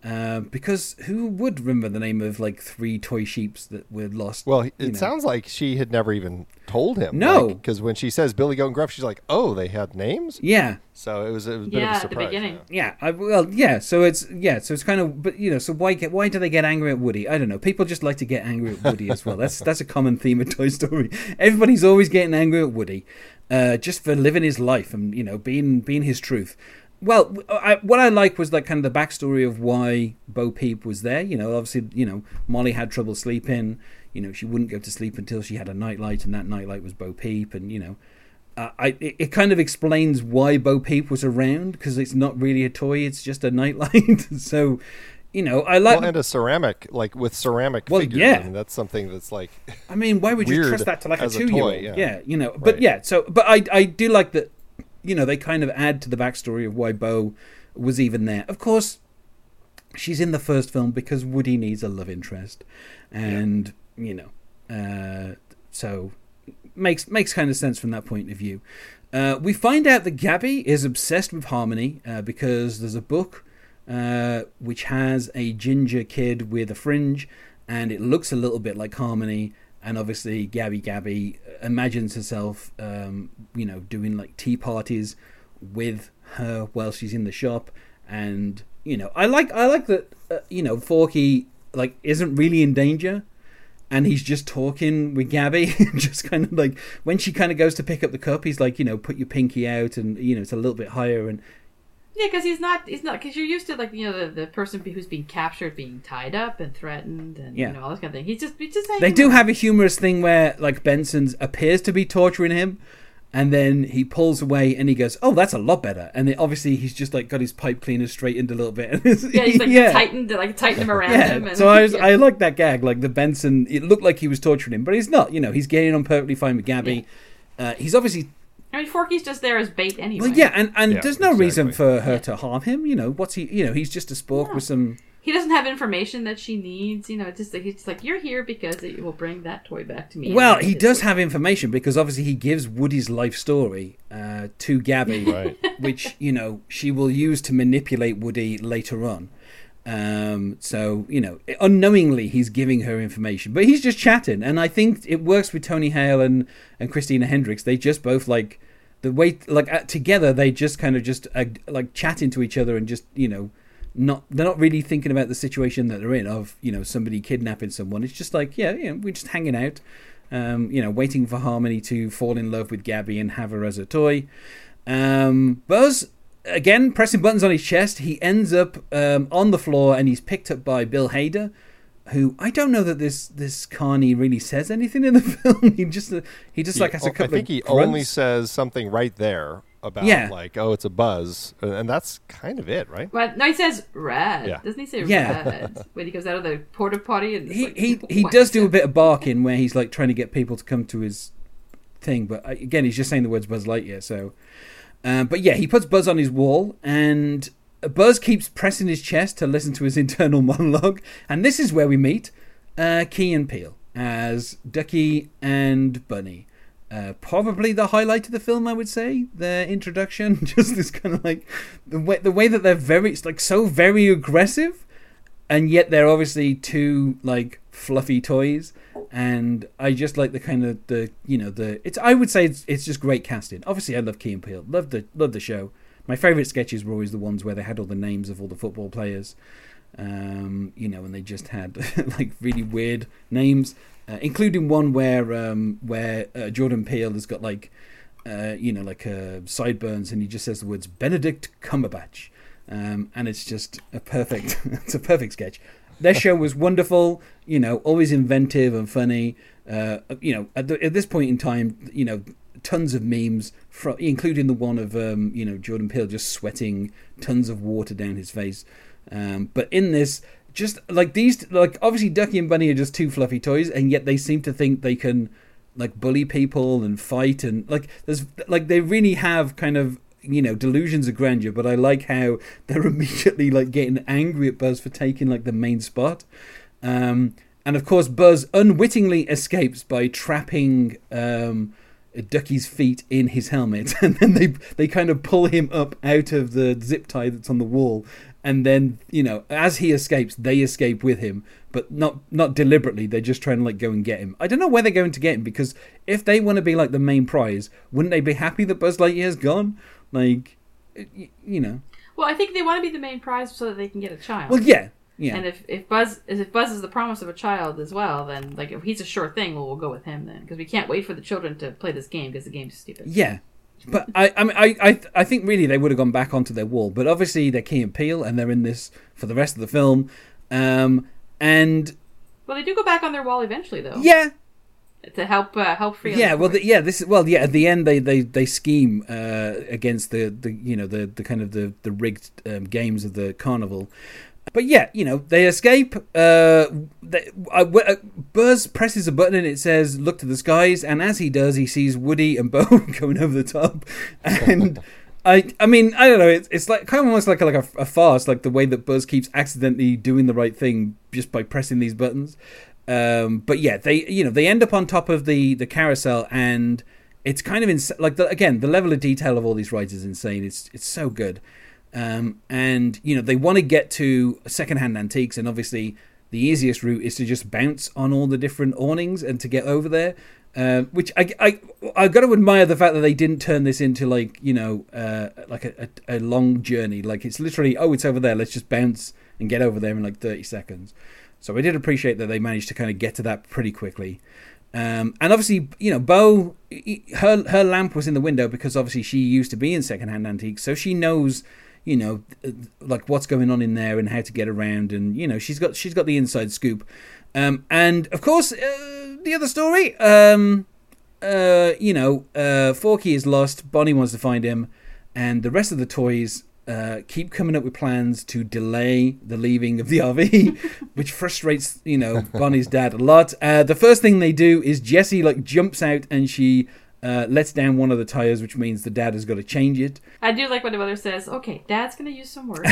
Uh, because who would remember the name of like three toy sheeps that were lost? Well, it know? sounds like she had never even told him. No. because when she says Billy Goat and Gruff, she's like, "Oh, they had names." Yeah, So it was a bit Yeah, of a at the surprise. beginning. yeah. I, well, yeah. So it's yeah. So it's kind of, but you know, so why get why do they get angry at Woody? I don't know. People just like to get angry at Woody as well. That's that's a common theme of Toy Story. Everybody's always getting angry at Woody, uh, just for living his life and you know being being his truth. Well, I, what I like was like kind of the backstory of why Bo Peep was there. You know, obviously, you know, Molly had trouble sleeping. You know, she wouldn't go to sleep until she had a nightlight, and that nightlight was Bo Peep. And you know, uh, I it, it kind of explains why Bo Peep was around because it's not really a toy; it's just a nightlight. so, you know, I like. Well, and a ceramic, like with ceramic Well, figures. yeah. I mean, that's something that's like, I mean, why would you trust that to like a two-year-old? yeah. yeah. you know. But Right. yeah, so but I I do like that. You know, they kind of add to the backstory of why Bo was even there. Of course, she's in the first film because Woody needs a love interest, and you know, uh, so makes makes kind of sense from that point of view. Uh, we find out that Gabby is obsessed with Harmony uh, because there's a book uh, which has a ginger kid with a fringe, and it looks a little bit like Harmony. And obviously, Gabby Gabby imagines herself, um, you know, doing like tea parties with her while she's in the shop. And you know, I like I like that. Uh, you know, Forky like isn't really in danger and he's just talking with Gabby, just kind of like when she kind of goes to pick up the cup, he's like, you know, put your pinky out, and you know, it's a little bit higher, and Yeah, because he's not. He's not. Because you're used to like you know the, the person who's being captured being tied up and threatened and Yeah. you know all this kind of thing. He's just he's just saying. they do have a humorous thing where like Benson's appears to be torturing him, and then he pulls away and he goes, "Oh, that's a lot better," and then obviously he's just like got his pipe cleaner straightened a little bit, and Yeah, he's like yeah. tightened, like tightened him around Yeah, him. And, so I was, yeah. I like that gag. Like the Benson, it looked like he was torturing him, but he's not. You know, he's getting on perfectly fine with Gabby. Uh, he's obviously I mean, Forky's just there as bait anyway. Well, yeah, and, and Yeah, there's no reason for her to harm him. You know, what's he? You know, he's just a spork No. with some. he doesn't have information that she needs. You know, it's just like he's just like you're here because it will bring that toy back to me. Well, he it's- does have information because obviously he gives Woody's life story uh, to Gabby, Right. which you know she will use to manipulate Woody later on. Um, so you know, unknowingly he's giving her information, but he's just chatting, and I think it works with Tony Hale and and Christina Hendricks. They just both like the way like together they just kind of just uh, like chatting to each other and just you know not they're not really thinking about the situation that they're in of you know somebody kidnapping someone. It's just like yeah we're just hanging out um you know waiting for harmony to fall in love with gabby and have her as a toy. Um buzz again pressing buttons on his chest he ends up um on the floor and he's picked up by bill hader who I don't know that this this Carney really says anything in the film. He just he just like has a I couple. I think of he grunts. only says something right there about Yeah. like, oh, it's a buzz, and and that's kind of it, right? Well, no, he says red. Yeah. Doesn't he say Yeah. red when he goes out of the porta potty? And he like, he he does do a bit of barking where he's like trying to get people to come to his thing, but uh, again, he's just saying the words Buzz Lightyear. So, um, but yeah, he puts Buzz on his wall, and Buzz keeps pressing his chest to listen to his internal monologue, and this is where we meet uh, Key and Peele as Ducky and Bunny. Uh, probably the highlight of the film, I would say. Their introduction, just this kind of like the way the way that they're very, it's like so very aggressive, and yet they're obviously two like fluffy toys and i just like the kind of the you know the it's i would say it's, it's just great casting. Obviously i love key and peele. Love the love the show. My favorite sketches were always the ones where they had all the names of all the football players um you know and they just had like really weird names uh, including one where um where uh, jordan peele has got like uh, you know, like uh, sideburns, and he just says the words Benedict Cumberbatch, um, and it's just a perfect, it's a perfect sketch. Their show was wonderful, you know, always inventive and funny. Uh, you know, at, the, at this point in time, you know, tons of memes, fro including the one of um, you know Jordan Peele just sweating tons of water down his face. Um, but in this, just like these, like obviously Ducky and Bunny are just two fluffy toys, and yet they seem to think they can like bully people and fight and like there's like they really have kind of you know delusions of grandeur but i like how they're immediately like getting angry at buzz for taking like the main spot um and of course Buzz unwittingly escapes by trapping um, Ducky's feet in his helmet, and then they they kind of pull him up out of the zip tie that's on the wall, and then you know as he escapes, they escape with him, but not not deliberately. They're just trying to like go and get him. I don't know where they're going to get him because if they want to be like the main prize, wouldn't they be happy that Buzz Lightyear's gone? Like, y- you know. Well, I think they want to be the main prize so that they can get a child. Well, yeah, yeah. And if, if Buzz if Buzz is the promise of a child as well, then like if he's a sure thing, well, we'll go with him then because we can't wait for the children to play this game because the game's stupid. Yeah, but I, I mean, I, I, I think really they would have gone back onto their wall. But obviously they're Key and Peele, and they're in this for the rest of the film. Um, and Well, they do go back on their wall eventually though. yeah, To help uh, help free. yeah. Well, the, yeah. This is well, yeah. At the end, they they they scheme uh, against the the you know the the kind of the the rigged um, games of the carnival. But yeah, you know they escape. Uh, they, uh, Buzz presses a button and it says "Look to the skies," and as he does, he sees Woody and Bo going over the top. And I, I mean, I don't know. It's, it's like kind of almost like a, like a, a farce, like the way that Buzz keeps accidentally doing the right thing just by pressing these buttons. Um, but yeah, they you know they end up on top of the the carousel and it's kind of like the, again the level of detail of all these rides is insane. It's it's so good. Um, and you know they want to get to secondhand antiques, and obviously the easiest route is to just bounce on all the different awnings and to get over there. Uh, which I, I I got to admire the fact that they didn't turn this into like you know uh, like a, a, a long journey. Like it's literally oh it's over there. Let's just bounce and get over there in like thirty seconds. So I did appreciate that they managed to kind of get to that pretty quickly. Um, and obviously, you know, Bo, her her lamp was in the window because obviously she used to be in secondhand antiques, so she knows, you know, like what's going on in there and how to get around, and you know, she's got she's got the inside scoop. Um, and of course, uh, the other story, um, uh, you know, uh, Forky is lost. Bonnie wants to find him, and the rest of the toys uh, keep coming up with plans to delay the leaving of the RV, which frustrates you know Bonnie's dad a lot. Uh, the first thing they do is Jessie like jumps out and she uh, lets down one of the tires, which means the dad has got to change it. I do like when the mother says, "Okay, Dad's gonna use some words."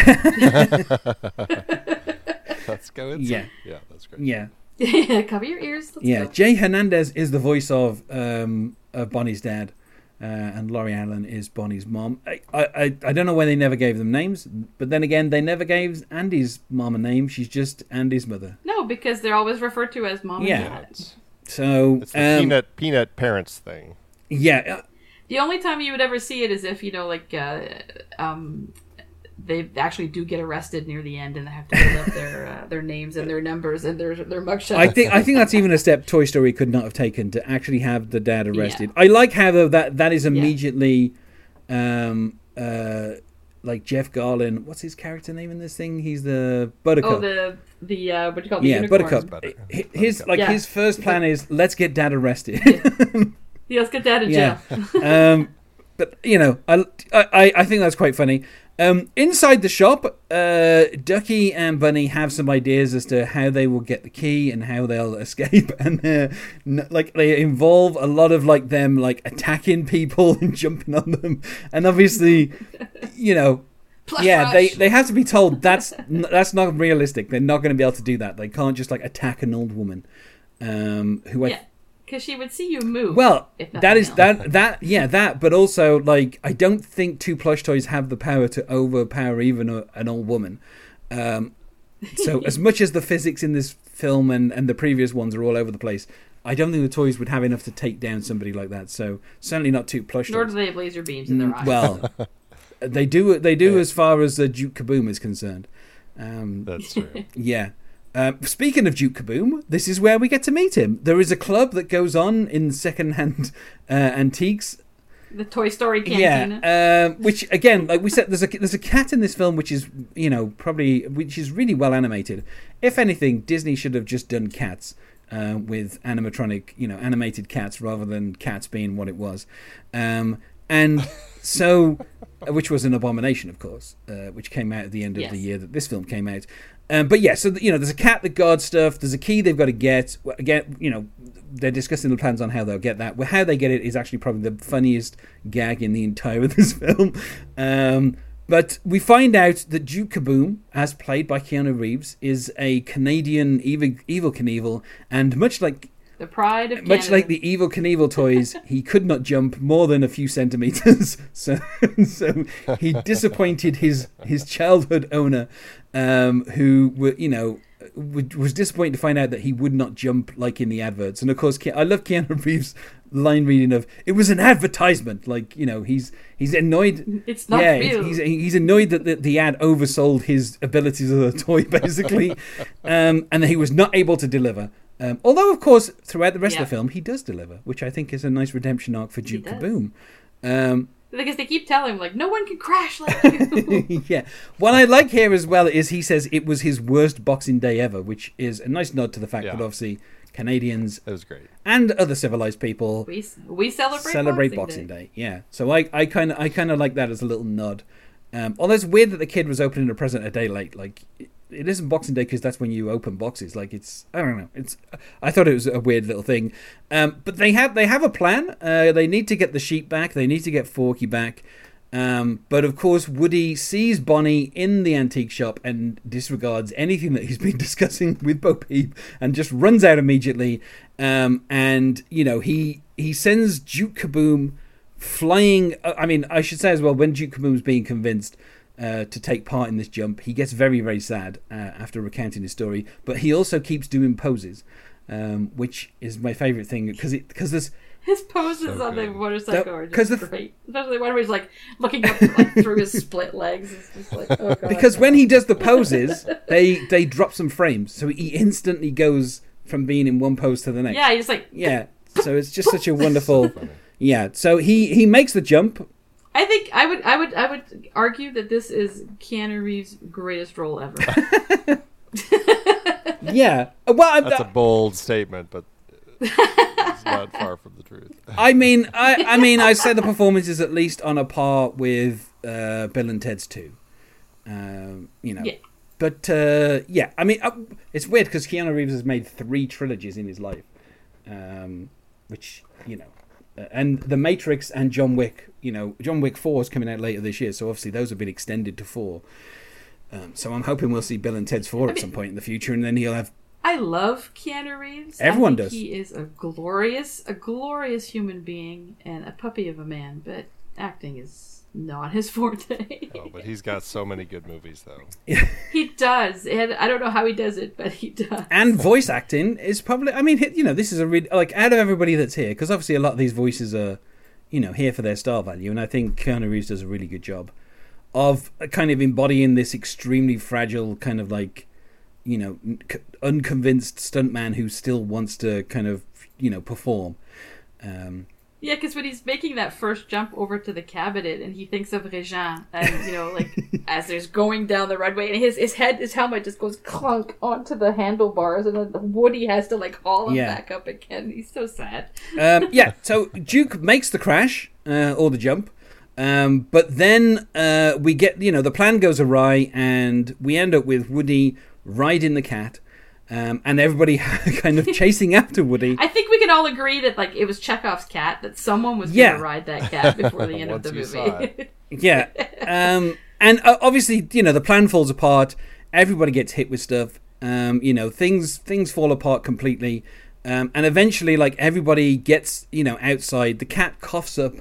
Let's go inside. Yeah. yeah, that's great. Yeah, Cover your ears. Let's yeah. go. Jay Hernandez is the voice of um, of Bonnie's dad. Uh, and Lori Alan is Bonnie's mom. I, I I don't know why they never gave them names, but then again, they never gave Andy's mom a name. She's just Andy's mother. No, because they're always referred to as mom Yeah. and dad. So it's the um, peanut peanut parents thing. yeah, The only time you would ever see it is if you know, like, uh, um, they actually do get arrested near the end, and they have to build up their uh, their names and their numbers and their their mugshot. I think I think that's even a step Toy Story could not have taken to actually have the dad arrested. I like how though that that is immediately, um, uh, like Jeff Garlin. What's his character name in this thing? He's the Buttercup. oh the the uh, what do you call it? the yeah, unicorn. Buttercup. Butter- His Buttercup. like Yeah. his first plan is let's get dad arrested. Yeah, let's get dad in Yeah. jail. um, but you know, I, I I think that's quite funny. Um, inside the shop, uh, Ducky and Bunny have some ideas as to how they will get the key and how they'll escape, and they're n- like they involve a lot of like them like attacking people and jumping on them, and obviously, you know, Plush yeah, rush. they they have to be told that's n- that's not realistic. They're not going to be able to do that. They can't just like attack an old woman, um, who I yeah, because she would see you move. well, if that is else. that that yeah that, but also like I don't think two plush toys have the power to overpower even a, an old woman. Um, so as much as the physics in this film and and the previous ones are all over the place, I don't think the toys would have enough to take down somebody like that. So certainly not two plush Nor toys. do they have laser beams in their Mm, eyes. well, they do they do Yeah. as far as the Duke Kaboom is concerned. Um, That's true. yeah. Um, speaking of Duke Kaboom, this is where we get to meet him. There is a club that goes on in second-hand uh, antiques. the Toy Story cantina. Yeah, um, which again, like we said, there's a there's a cat in this film which is you know probably which is really well animated. If anything, Disney should have just done cats uh, with animatronic, you know, animated cats rather than cats being what it was. Um, and so, which was an abomination, of course, uh, which came out at the end of Yes. the year that this film came out. Um, but yeah, so you know, there's a cat that guards stuff. There's a key they've got to get. Again, you know, they're discussing the plans on how they'll get that. Well, how they get it is actually probably the funniest gag in the entire of this film. Um, but we find out that Duke Kaboom, as played by Keanu Reeves, is a Canadian evil, Evel Knievel, and much like The pride of much Canada. like the Evel Knievel toys, he could not jump more than a few centimeters. So, so he disappointed his his childhood owner, um, who were you know was disappointed to find out that he would not jump like in the adverts. And of course, I love Keanu Reeves' line reading of "It was an advertisement." Like you know, he's he's annoyed. It's not yeah, real. he's he's annoyed that the, the ad oversold his abilities as a toy, basically, um, and that he was not able to deliver. Um, although, of course, throughout the rest Yeah. of the film, he does deliver, which I think is a nice redemption arc for Duke. Kaboom. Um, because they keep telling him like no one can crash like you. yeah. What I like here as well is he says it was his worst Boxing Day ever, which is a nice nod to the fact Yeah. that obviously Canadians It was great. and other civilized people we we celebrate celebrate Boxing, Boxing Day. Day. Yeah. So I I kind of I kind of like that as a little nod. Um, although it's weird that the kid was opening a present a day late. Like it, isn't Boxing Day because that's when you open boxes. Like it's I don't know. It's I thought it was a weird little thing. Um, but they have they have a plan. Uh, they need to get the sheep back. They need to get Forky back. Um, but of course, Woody sees Bonnie in the antique shop and disregards anything that he's been discussing with Bo Peep and just runs out immediately. Um, and you know he he sends Duke Kaboom flying. uh, I mean, I should say as well when Duke Kaboom's being convinced. Uh, to take part in this jump, he gets very, very sad uh, after recounting his story. But he also keeps doing poses, um, which is my favorite thing because because there's His poses So on the good. motorcycle That- are 'cause just the- great. Especially one where he's like looking up like through his split legs. It's just like oh god. because when he does the poses, they they drop some frames, so he instantly goes from being in one pose to the next. yeah, he's like Yeah. So it's just such a wonderful. Yeah. So he he makes the jump. I think I would I would I would argue that this is Keanu Reeves' greatest role ever. Yeah. Well, I, That's a bold statement, but it's not far from the truth. I mean, I I mean, I say the performance is at least on a par with uh, Bill and Ted's two. Um, you know. Yeah. But uh, yeah, I mean, uh, it's weird because Keanu Reeves has made three trilogies in his life, um, which you know, and The Matrix and John Wick. You know, John Wick Four is coming out later this year, so obviously those have been extended to four. Um, so I'm hoping we'll see Bill and Ted's Four at some point in the future, and then he'll have I love Keanu Reeves. Everyone I think does. He is a glorious, a glorious human being and a puppy of a man. But acting is not his forte. Oh, but he's got so many good movies, though. he does, and I don't know how he does it, but he does. and voice acting is probably. I mean, you know, this is a really like out of everybody that's here because obviously a lot of these voices are, you know, here for their star value, and I think Keanu Reeves does a really good job of kind of embodying this extremely fragile kind of like, you know, n- c- unconvinced stuntman who still wants to kind of you know perform. Um, Yeah, because when he's making that first jump over to the cabinet and he thinks of Rejean, and you know, like as there's going down the runway, and his his head, his helmet just goes clunk onto the handlebars, and then Woody has to like haul him Yeah. back up again. He's so sad. um, yeah, so Duke makes the crash uh, or the jump, um, but then uh, we get you know the plan goes awry, and we end up with Woody riding the cat, um, and everybody kind of chasing after Woody. I think we can all agree that like it was Chekhov's cat that someone was Yeah. going to ride that cat before the end of the movie. Yeah, um, and uh, obviously you know the plan falls apart. Everybody gets hit with stuff. Um, you know things things fall apart completely, um, and eventually like everybody gets you know outside. The cat coughs up.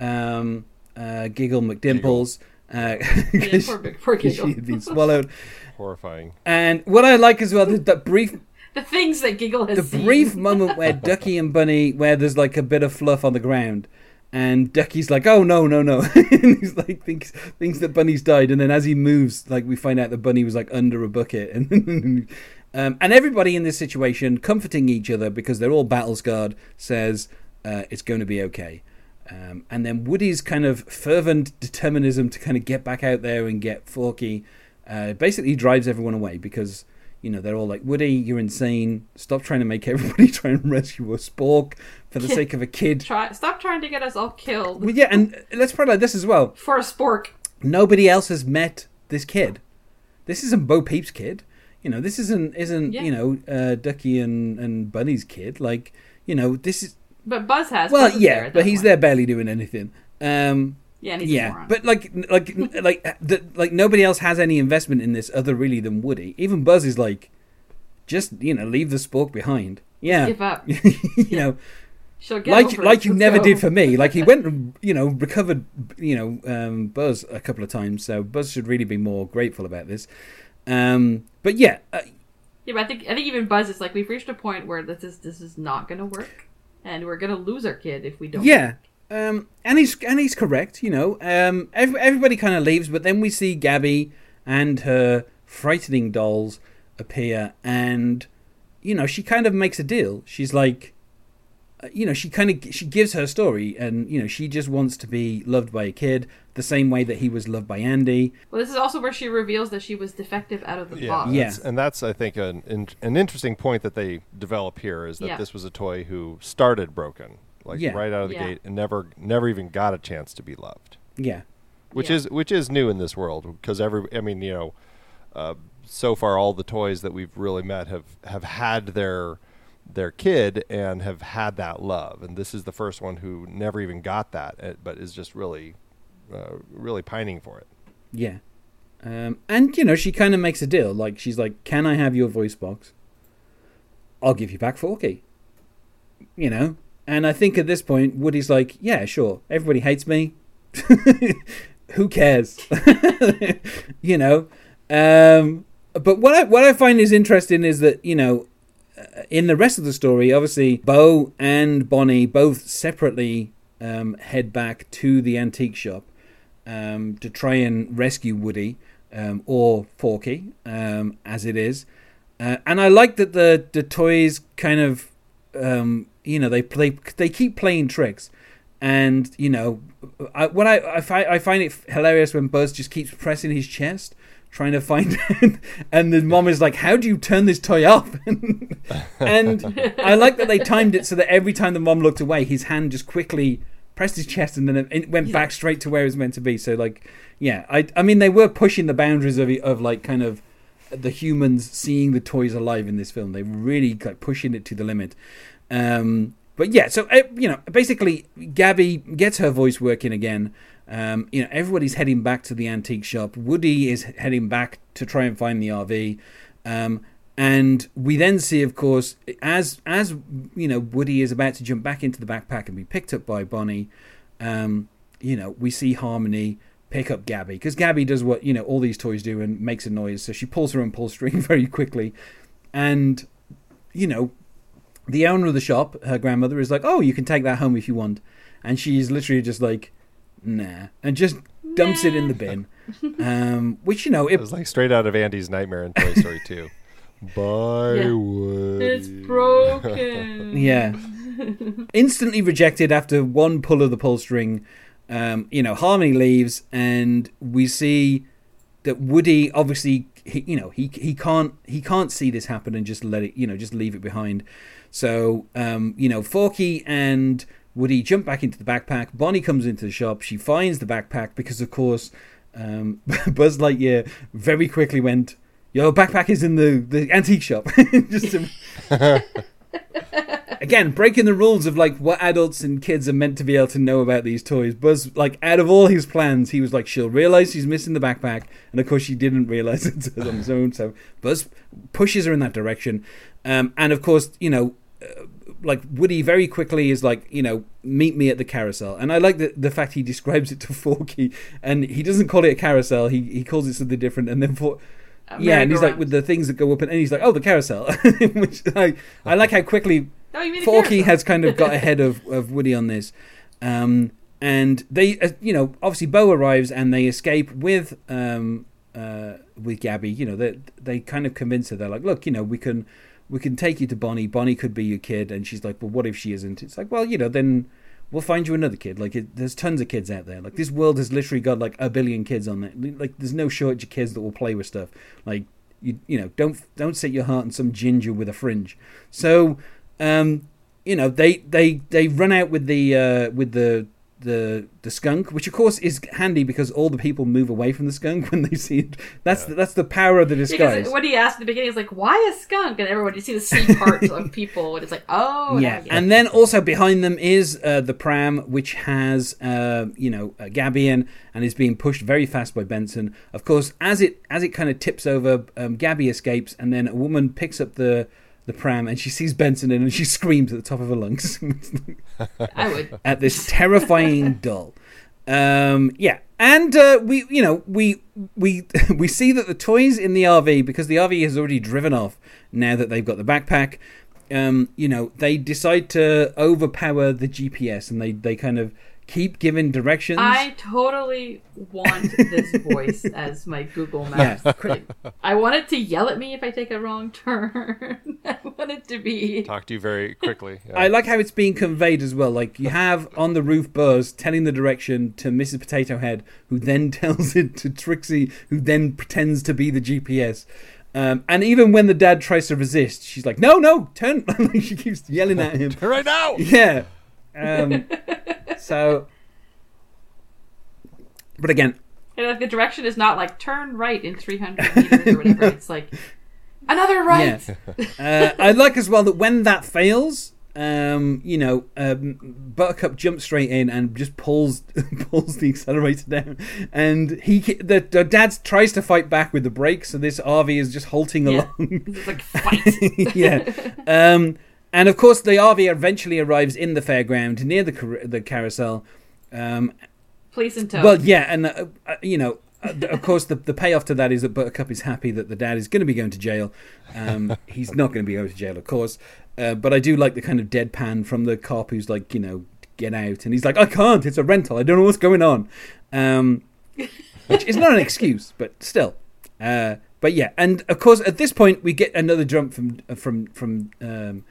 Um, uh, Giggle McDimples. Uh, yeah, poor, big- poor She'd been swallowed. Horrifying. And what I like as well is that brief, the things that Giggle has the seen. brief moment where Ducky and Bunny, where there's like a bit of fluff on the ground, and Ducky's like, "Oh no, no, no!" and he's like thinks thinks that Bunny's died, and then as he moves, like we find out that Bunny was like under a bucket, and um, and everybody in this situation comforting each other because they're all battle scarred says uh, it's going to be okay. Um, and then Woody's kind of fervent determinism to kind of get back out there and get Forky uh, basically drives everyone away because you know they're all like Woody, you're insane. Stop trying to make everybody try and rescue a spork for the sake of a kid. Try, stop trying to get us all killed Well, yeah, and let's put it like this as well. for a spork. Nobody else has met this kid. This isn't Bo Peep's kid. You know, this isn't isn't Yeah. you know uh, Ducky and and Bunny's kid. Like you know, this is But Buzz has. well, Buzz yeah, but he's point. there barely doing anything. Um, Yeah, he's Yeah, but like, like, like, the, like nobody else has any investment in this other really than Woody. Even Buzz is like, just you know, leave the spork behind. Yeah, give up. you know, She'll get like like you never go. did for me. Like he went, and, you know, recovered, you know, um, Buzz a couple of times. So Buzz should really be more grateful about this. Um, but yeah, uh, Yeah, but I think I think even Buzz is like we've reached a point where this is this is not going to work, and we're going to lose our kid if we don't. Yeah, um, and he's and he's correct. You know, um, every, everybody kind of leaves, but then we see Gabby and her frightening dolls appear, and you know, she kind of makes a deal. She's like, uh, you know, she kind of she gives her story, and you know, she just wants to be loved by a kid the same way that he was loved by Andy. Well, this is also where she reveals that she was defective out of the Yeah, box. Yeah. and that's I think an an interesting point that they develop here is that Yeah. this was a toy who started broken, like Yeah. right out of the Yeah. gate, and never never even got a chance to be loved, Yeah, which Yeah. is which is new in this world because every I mean you know, uh, so far all the toys that we've really met have have had their their kid and have had that love, and this is the first one who never even got that, uh, but is just really uh, really pining for it. yeah. Um, and you know, she kind of makes a deal. Like she's like, "Can I have your voice box? I'll give you back Forky." You know, and I think at this point, Woody's like, "Yeah, sure. Everybody hates me. Who cares?" you know. Um, but what I what I find is interesting is that you know, uh, in the rest of the story, obviously, Bo and Bonnie both separately um, head back to the antique shop um, to try and rescue Woody um, or Forky, um, as it is. Uh, and I like that the the toys kind of, um, you know, they play they keep playing tricks, and you know, I, what I I, fi- I find it hilarious when Buzz just keeps pressing his chest. Trying to find, and the mom is like, "How do you turn this toy off?" and I like that they timed it so that every time the mom looked away, his hand just quickly pressed his chest and then it- it went back straight to where it was meant to be. So like, yeah, I I mean they were pushing the boundaries of of like kind of the humans seeing the toys alive in this film. They really like pushing it to the limit. Um, but yeah, so uh, you know, basically, Gabby gets her voice working again. Um, you know, everybody's heading back to the antique shop. Woody is heading back to try and find the RV. Um, and we then see, of course, as as you know, Woody is about to jump back into the backpack and be picked up by Bonnie. Um, you know, we see Harmony pick up Gabby because Gabby does what you know all these toys do and makes a noise. So she pulls her own pull string very quickly, and you know, the owner of the shop, her grandmother, is like, "Oh, you can take that home if you want," and she's literally just like, "Nah," and just dumps it in the bin. Um, which you know, It it, was like straight out of Andy's nightmare in Toy Story 2. Bye, Yeah. Woody. It's broken. Yeah. Instantly rejected after one pull of the pull string. Um, you know, Harmony leaves, and we see that Woody obviously, he, you know, he he can't he can't see this happen and just let it, you know, just leave it behind. So, um, you know, Forky and Woody jump back into the backpack. Bonnie comes into the shop. She finds the backpack because, of course, um, Buzz Lightyear very quickly went, "Your backpack is in the the antique shop." just to, again breaking the rules of like what adults and kids are meant to be able to know about these toys buzz like out of all his plans he was like she'll realize she's missing the backpack and of course she didn't realize it on his own so buzz pushes her in that direction um, and of course you know uh, like woody very quickly is like you know meet me at the carousel and i like the, the fact he describes it to forky and he doesn't call it a carousel he, he calls it something different and then for yeah, and he's like with the things that go up, and, and he's like, "Oh, the carousel." Which I, I like how quickly Oh, you mean Forky has kind of got ahead of, of Woody on this. Um, and they, uh, you know, obviously Bo arrives and they escape with um, uh, with Gabby. You know, they they kind of convince her. They're like, "Look, you know, we can we can take you to Bonnie. Bonnie could be your kid." And she's like, "Well, what if she isn't?" It's like, "Well, you know, then." We'll find you another kid. Like, it, there's tons of kids out there. Like, this world has literally got like a billion kids on it. Like, there's no shortage of kids that will play with stuff. Like, you you know don't don't set your heart on some ginger with a fringe so um you know they they they run out with the uh with the the the skunk, which of course is handy because all the people move away from the skunk when they see it. That's the, that's the power of the disguise. Because what he asked at the beginning is like, "Why a skunk?" And everyone you see the sea parts of people, and it's like, "Oh, yeah, now I get it. and then also behind them is uh, the pram, which has uh, you know uh, Gabby in and is being pushed very fast by Benson. Of course, as it as it kind of tips over, um, Gabby escapes, and then a woman picks up the the pram and she sees Benson in and she screams at the top of her lungs I would." at this terrifying doll. Um, yeah, and uh, we, you know, we we we see that the toys in the RV because the RV has already driven off now that they've got the backpack. Um, you know, they decide to overpower the GPS and they they kind of keep giving directions. I totally want this voice as my Google Maps. Yeah. critic. I want it to yell at me if I take a wrong turn. I want it to be. Talk to you very quickly. Yeah. I like how it's being conveyed as well. Like you have on the roof Buzz telling the direction to Mrs. Potato Head, who then tells it to Trixie, who then pretends to be the GPS. Um, and even when the dad tries to resist, she's like, "No, no, turn!" Like, she keeps yelling at him. right now. Yeah. Um, so, but again, And like the direction is not like turn right in 300 meters or whatever. It's like another right. uh, I like as well that when that fails, um, you know, um, Buttercup jumps straight in and just pulls pulls the accelerator down, and he the, the dad tries to fight back with the brakes, so this RV is just halting Yeah. along. It's like fight. yeah. Um, and of course, the RV eventually arrives in the fairground near the car- the carousel. Um, Police and tow. well, yeah, and uh, uh, you know, uh, of course, the the payoff to that is that Buttercup is happy that the dad is going to be going to jail. Um, he's not going to be going to jail, of course. Uh, but I do like the kind of deadpan from the cop who's like, you know, get out, and he's like, I can't. It's a rental. I don't know what's going on. Um, which is not an excuse, but still. Uh, but yeah, and of course, at this point, we get another jump from from from um,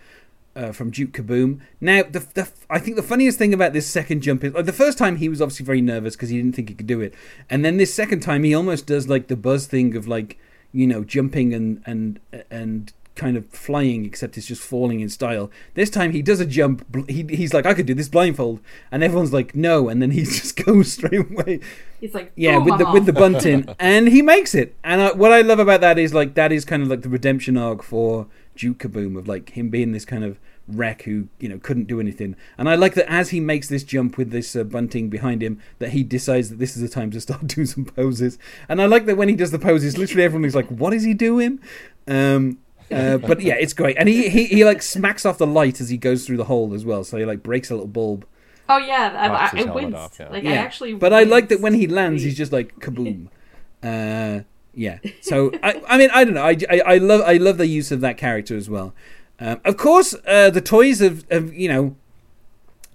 uh, from Duke Kaboom. Now, the, the I think the funniest thing about this second jump is like, the first time he was obviously very nervous because he didn't think he could do it, and then this second time he almost does like the buzz thing of like you know jumping and and and kind of flying except it's just falling in style this time he does a jump he, he's like i could do this blindfold and everyone's like no and then he just goes straight away He's like, yeah, with I'm the with the bunting, and he makes it. And I, what I love about that is like that is kind of like the redemption arc for Duke Kaboom of like him being this kind of wreck who you know couldn't do anything. And I like that as he makes this jump with this uh, bunting behind him, that he decides that this is the time to start doing some poses. And I like that when he does the poses, literally everyone is like, "What is he doing?" Um, uh, but yeah, it's great, and he, he he like smacks off the light as he goes through the hole as well. So he like breaks a little bulb. Oh yeah, I, Pops I, I winced. off, yeah. Like I actually. but I like that when he lands, he's just like kaboom. Uh, yeah. So I, I mean, I don't know. I, I, I love, I love the use of that character as well. Um, of course, uh, the toys have, have, you know,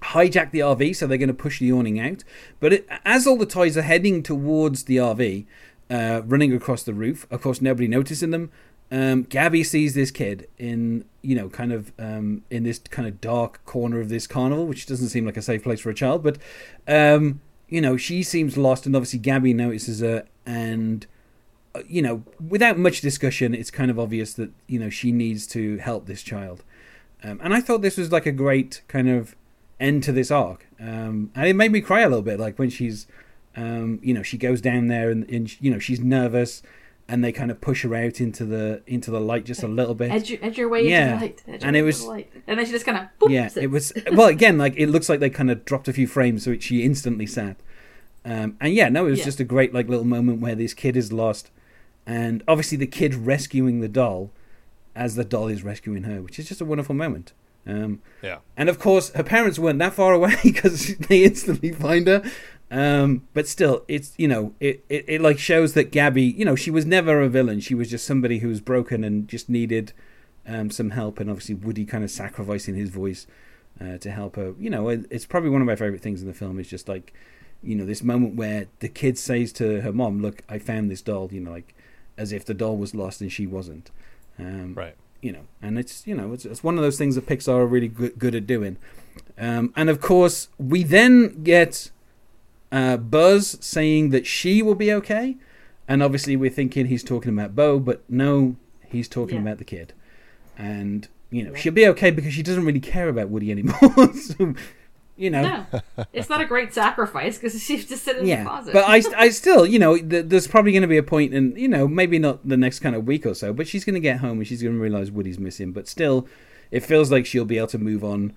hijacked the RV, so they're going to push the awning out. But it, as all the toys are heading towards the RV, uh, running across the roof, of course, nobody noticing them. Um, Gabby sees this kid in, you know, kind of um, in this kind of dark corner of this carnival, which doesn't seem like a safe place for a child. But, um, you know, she seems lost, and obviously Gabby notices her, and uh, you know, without much discussion, it's kind of obvious that you know she needs to help this child. Um, and I thought this was like a great kind of end to this arc, um, and it made me cry a little bit, like when she's, um, you know, she goes down there and, and you know she's nervous, and they kind of push her out into the into the light just a little bit. edge, your- edge your way Yeah. into the light. edge And it was- the light. and then she just kind of yeah, it was well again like it looks like they kind of dropped a few frames, so it, she instantly sat. Um, and yeah, no, it was Yeah. just a great like little moment where this kid is lost, and obviously the kid rescuing the doll, as the doll is rescuing her, which is just a wonderful moment. Um, Yeah. and of course, her parents weren't that far away because they instantly find her. Um, but still, it's you know, it, it, it like shows that Gabby, you know, she was never a villain. She was just somebody who was broken and just needed um, some help. And obviously, Woody kind of sacrificing his voice uh, to help her. You know, it, it's probably one of my favorite things in the film. Is just like, you know, this moment where the kid says to her mom, "Look, I found this doll." You know, like as if the doll was lost and she wasn't. Um, Right. you know, and it's you know it's, it's one of those things that Pixar are really good, good at doing. Um, and of course, we then get uh, Buzz saying that she will be okay, and obviously we're thinking he's talking about Bo, but no, he's talking Yeah. about the kid, and you know Yeah. she'll be okay because she doesn't really care about Woody anymore. so, You know, No, it's not a great sacrifice because she's just sit in the yeah. closet. But I, I still, you know, th- there's probably going to be a point, in you know, maybe not the next kind of week or so, but she's going to get home and she's going to realize Woody's missing. But still, it feels like she'll be able to move on,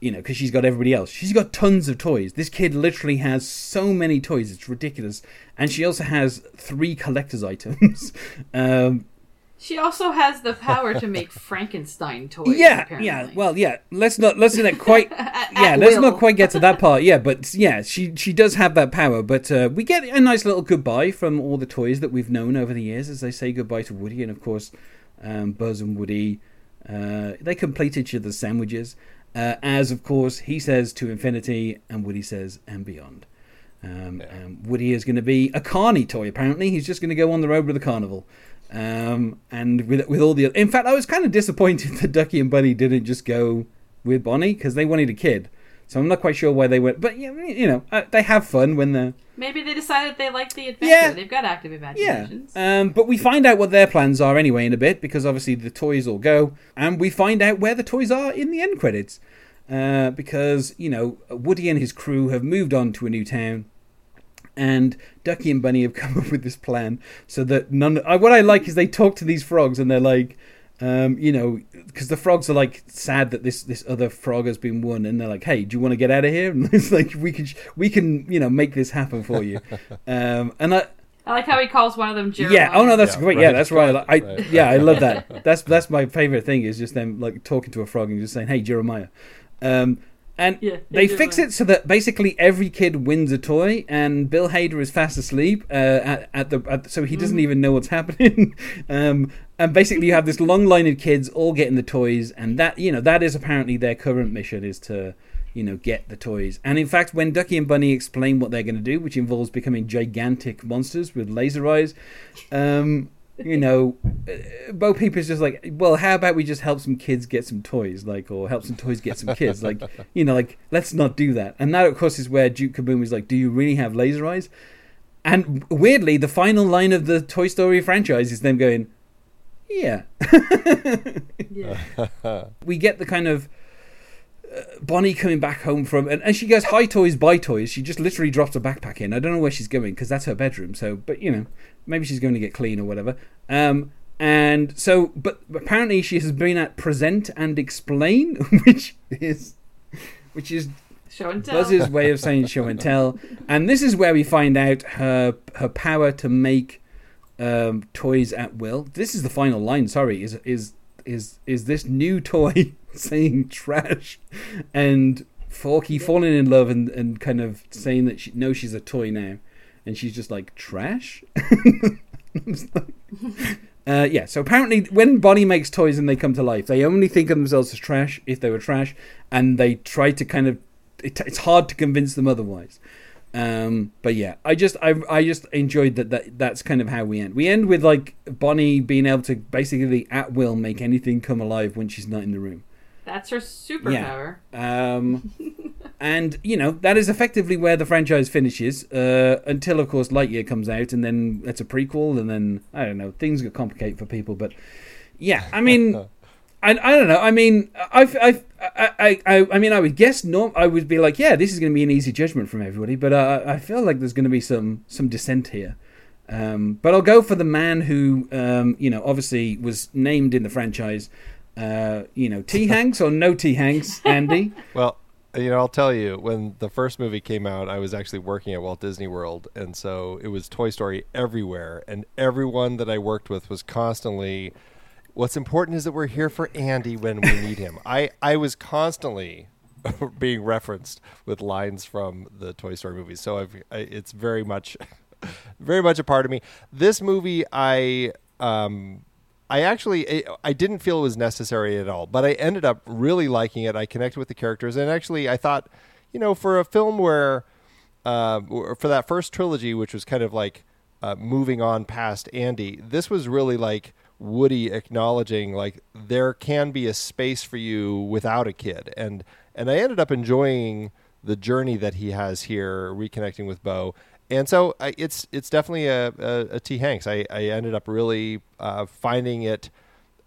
you know, because she's got everybody else. She's got tons of toys. This kid literally has so many toys; it's ridiculous. And she also has three collector's items. um, she also has the power to make Frankenstein toys. yeah, apparently. yeah. Well, yeah. Let's not let's not quite. At- yeah, at let's will. not quite get to that part. Yeah, but yeah, she she does have that power. But uh, we get a nice little goodbye from all the toys that we've known over the years as they say goodbye to Woody, and of course, um, Buzz and Woody. Uh, they complete each other's sandwiches, uh, as of course he says to infinity, and Woody says and beyond. Um, um, Woody is going to be a carny toy. Apparently, he's just going to go on the road with the carnival. Um, and with with all the, in fact, I was kind of disappointed that Ducky and Bunny didn't just go with Bonnie because they wanted a kid. So I'm not quite sure why they went, but you know, uh, they have fun when they're Maybe they decided they like the adventure. Yeah. They've got active yeah. imaginations. Um, but we find out what their plans are anyway in a bit because obviously the toys all go, and we find out where the toys are in the end credits. Uh, because you know Woody and his crew have moved on to a new town, and Ducky and Bunny have come up with this plan so that none. I, what I like is they talk to these frogs and they're like, um, you know, because the frogs are like sad that this this other frog has been won, and they're like, hey, do you want to get out of here? And it's like we can we can you know make this happen for you. um, and I. I like how he calls one of them Jeremiah. Yeah. Oh no, that's Yeah, great. right. Yeah, that's right. I, I Right. yeah, I love that. That's that's my favorite thing is just them like talking to a frog and just saying, "Hey, Jeremiah." Um, and Yeah, hey, they fix it so that basically every kid wins a toy, and Bill Hader is fast asleep uh, at, at the at, so he Mm-hmm. doesn't even know what's happening. um, and basically, you have this long line of kids all getting the toys, and that you know that is apparently their current mission is to you know get the toys. And in fact, when Ducky and Bunny explain what they're going to do, which involves becoming gigantic monsters with laser eyes, um, you know, uh, Bo Peep is just like, well, how about we just help some kids get some toys, like, or help some toys get some kids, like, you know, like, let's not do that. And that, of course, is where Duke Kaboom is like, do you really have laser eyes? And weirdly, the final line of the Toy Story franchise is them going, yeah. Yeah. we get the kind of uh, Bonnie coming back home from, and, and she goes, "Hi toys, buy toys." She just literally drops her backpack in. I don't know where she's going because that's her bedroom. So, but you know, maybe she's going to get clean or whatever. Um, and so, but apparently she has been at present and explain, which is, which is Show and tell. Buzz's way of saying show and tell. And this is where we find out her her power to make um, toys at will. This is the final line. Sorry, is is is is this new toy saying trash and Forky falling in love and, and kind of saying that she knows she's a toy now, and she's just like trash. Uh, yeah, so apparently when Bonnie makes toys and they come to life, they only think of themselves as trash if they were trash, and they try to kind of. It, it's hard to convince them otherwise. Um, but yeah, I just I, I just enjoyed that, that that's kind of how we end. We end with like Bonnie being able to basically at will make anything come alive when she's not in the room. That's her superpower. Um, and you know that is effectively where the franchise finishes uh, until, of course, Lightyear comes out, and then it's a prequel, and then I don't know things get complicated for people. But yeah, I mean, I, I don't know. I mean, I've, I've, I, I, I, I mean, I would guess no. I would be like, yeah, this is going to be an easy judgment from everybody, but uh, I feel like there's going to be some some dissent here. Um, but I'll go for the man who, um, you know, obviously was named in the franchise. Uh, you know, T Hanks or no T Hanks, Andy. Well, you know, I'll tell you, when the first movie came out, I was actually working at Walt Disney World, and so it was Toy Story everywhere, and everyone that I worked with was constantly. What's important is that we're here for Andy when we need him. I, I was constantly being referenced with lines from the Toy Story movies, so I've, I, it's very much, very much a part of me. This movie, I um, I actually I- I didn't feel it was necessary at all, but I ended up really liking it. I connected with the characters, and actually, I thought, you know, for a film where, uh, for that first trilogy, which was kind of like uh, moving on past Andy, this was really like Woody acknowledging like there can be a space for you without a kid, and and I ended up enjoying the journey that he has here, reconnecting with Bo. And so I, it's it's definitely a, a, a T Hanks. I, I ended up really uh, finding it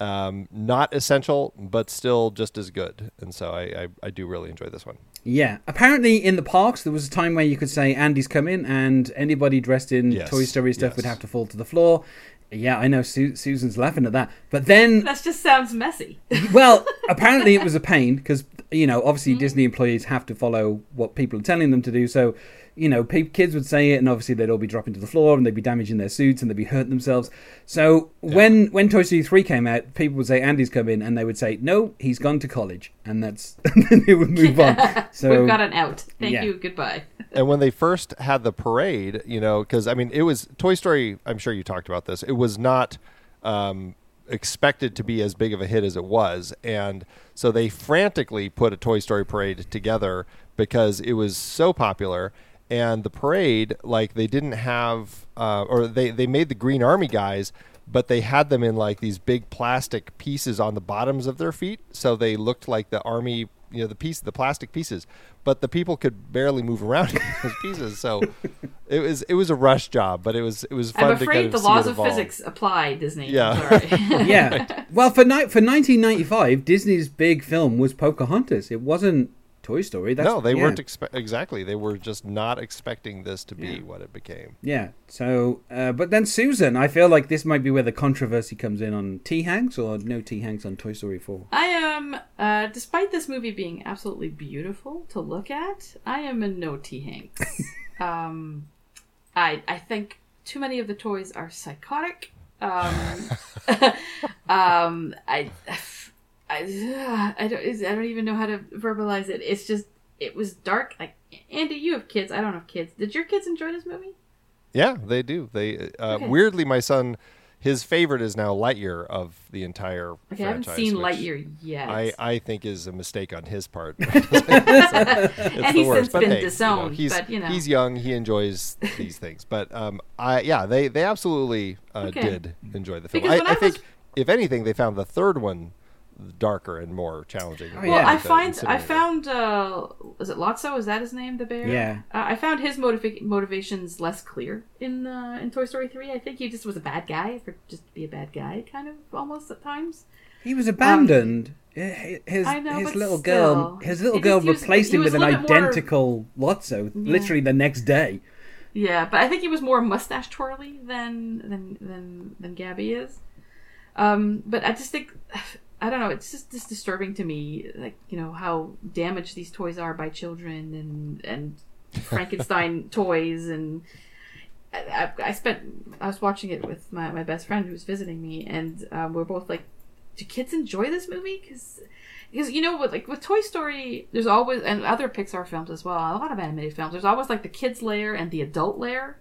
Um, not essential, but still just as good. And so I, I, I do really enjoy this one. Yeah. Apparently, in the parks, there was a time where you could say Andy's coming, and anybody dressed in Yes, Toy Story stuff yes. would have to fall to the floor. Yeah, I know Su- Susan's laughing at that. But then, That just sounds messy. well, apparently it was a pain because, you know, obviously mm. Disney employees have to follow what people are telling them to do. So, you know, pe- kids would say it, and obviously they'd all be dropping to the floor, and they'd be damaging their suits, and they'd be hurting themselves. So when when Toy Story three came out, people would say Andy's coming, and they would say no, he's gone to college, and that's and then they would move on. So We've got an out. Thank yeah. you. Goodbye. and when they first had the parade, you know, because I mean, it was Toy Story. I'm sure you talked about this. It was not um, expected to be as big of a hit as it was, and so they frantically put a Toy Story parade together because it was so popular. And the parade, like they didn't have, uh, or they they made the Green Army guys. But they had them in like these big plastic pieces on the bottoms of their feet, so they looked like the army you know the piece the plastic pieces but the people could barely move around in those pieces so it was it was a rush job but it was it was fun I'm to afraid kind of the laws of evolve. physics apply, Disney. Yeah. Yeah. Well, for ni- for 1995, Disney's big film was Pocahontas. It wasn't Toy Story. That's, no they yeah. weren't expe- exactly they were just not expecting this to be Yeah. what it became Yeah. So, uh, but then Susan, I feel like this might be where the controversy comes in on T Hanks or no T Hanks on Toy Story 4. I am, uh, despite this movie being absolutely beautiful to look at, I am a no T Hanks. um, I I think too many of the toys are psychotic. Um, um, I, I, I don't, I don't even know how to verbalize it. It's just, it was dark. Like Andy, you have kids. I don't have kids. Did your kids enjoy this movie? yeah they do they uh, Okay. weirdly my son his favorite is now lightyear of the entire Okay, I haven't seen Lightyear yet. I, I think is a mistake on his part. and it's he's worst. since But been hey, you know, disowned. he's, but you know, he's young. He enjoys these things. But um, I yeah, they they absolutely uh, Okay. did enjoy the film. Because I, I I think if anything, they found the third one darker and more challenging. Oh, Well, yeah. I The find I found uh, is it Lotso? Is that his name? The bear. Yeah. Uh, I found his motiva- motivations less clear in uh, in Toy Story three. I think he just was a bad guy for just to be a bad guy, kind of almost at times. He was abandoned. Hi- his Um, know, his little still. girl his little girl just- he was- replaced he him with an little bit more- identical Lotso literally the next day. Yeah, but I think he was more mustache twirly than than than than Gabby is. Um, but I just think I don't know. It's just just disturbing to me, like you know how damaged these toys are by children and and Frankenstein toys and. I, I I spent. I was watching it with my, my best friend who was visiting me, and um, we're both like, "Do kids enjoy this movie?" Because because you know what like with toy story there's always and other pixar films as well a lot of animated films there's always like the kids layer and the adult layer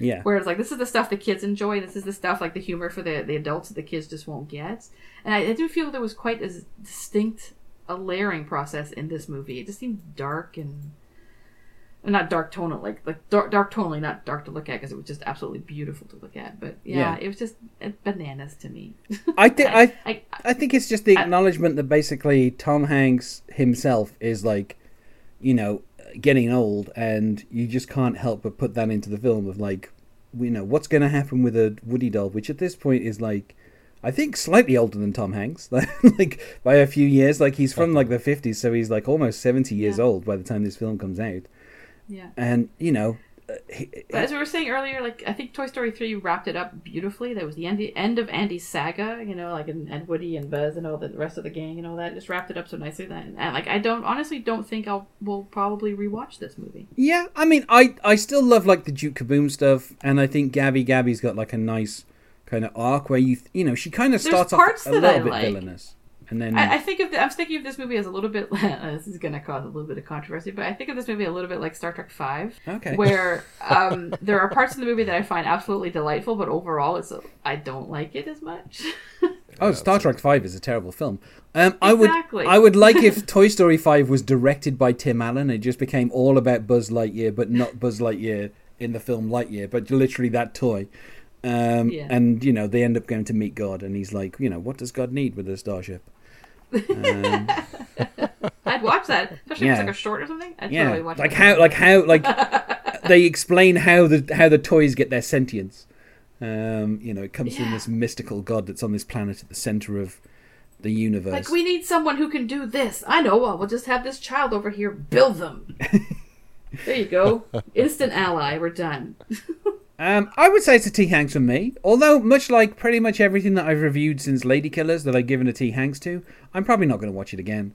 Yeah. where it's like this is the stuff the kids enjoy this is the stuff like the humor for the, the adults that the kids just won't get and I, I didn't feel there was quite as distinct a layering process in this movie it just seemed dark and not dark tonal like like dark, dark tonally not dark to look at because it was just absolutely beautiful to look at but yeah, Yeah. it was just uh, bananas to me I think I I, I think it's just the I- acknowledgement that basically Tom Hanks himself is like, you know, getting old, and you just can't help but put that into the film of like, you know, what's going to happen with a Woody doll, which at this point is like, I think slightly older than Tom Hanks, like by a few years. Like he's from like the fifties, so he's like almost seventy years Yeah. old by the time this film comes out, yeah and you know. He- But as we were saying earlier, like I think Toy Story three wrapped it up beautifully. That was the end, end of Andy's saga, you know, like and, and Woody and Buzz and all the rest of the gang and all that. Just wrapped it up so nicely. That and like I don't honestly don't think I'll will probably rewatch this movie. Yeah, I mean, I I still love like the Duke Kaboom stuff, and I think Gabby Gabby's got like a nice kind of arc where you you know she kind of There's starts off a little bit like. villainous, and then I, I think of the, I'm thinking of this movie as a little bit. this is going to cause a little bit of controversy, but I think of this movie a little bit like Star Trek Five, Okay. where um, there are parts in the movie that I find absolutely delightful, but overall, it's I don't like it as much. oh, Star Trek Five is a terrible film. Um, I would I would like if Toy Story Five was directed by Tim Allen. It just became all about Buzz Lightyear, but not Buzz Lightyear in the film Lightyear, but literally that toy. Um, Yeah. And you know they end up going to meet God, and he's like, you know, what does God need with a starship? Um, I'd watch that, especially if it's like a short or something. I'd yeah, totally watch like how like how like they explain how the how the toys get their sentience. Um, you know, it comes from this mystical god that's on this planet at the center of the universe. Like we need someone who can do this. I know. Well, we'll just have this child over here build them. there you go. Instant ally. We're done. Um, I would say it's a T Hanks from me. Although, much like pretty much everything that I've reviewed since Ladykillers that I've given a T Hanks to, I'm probably not going to watch it again.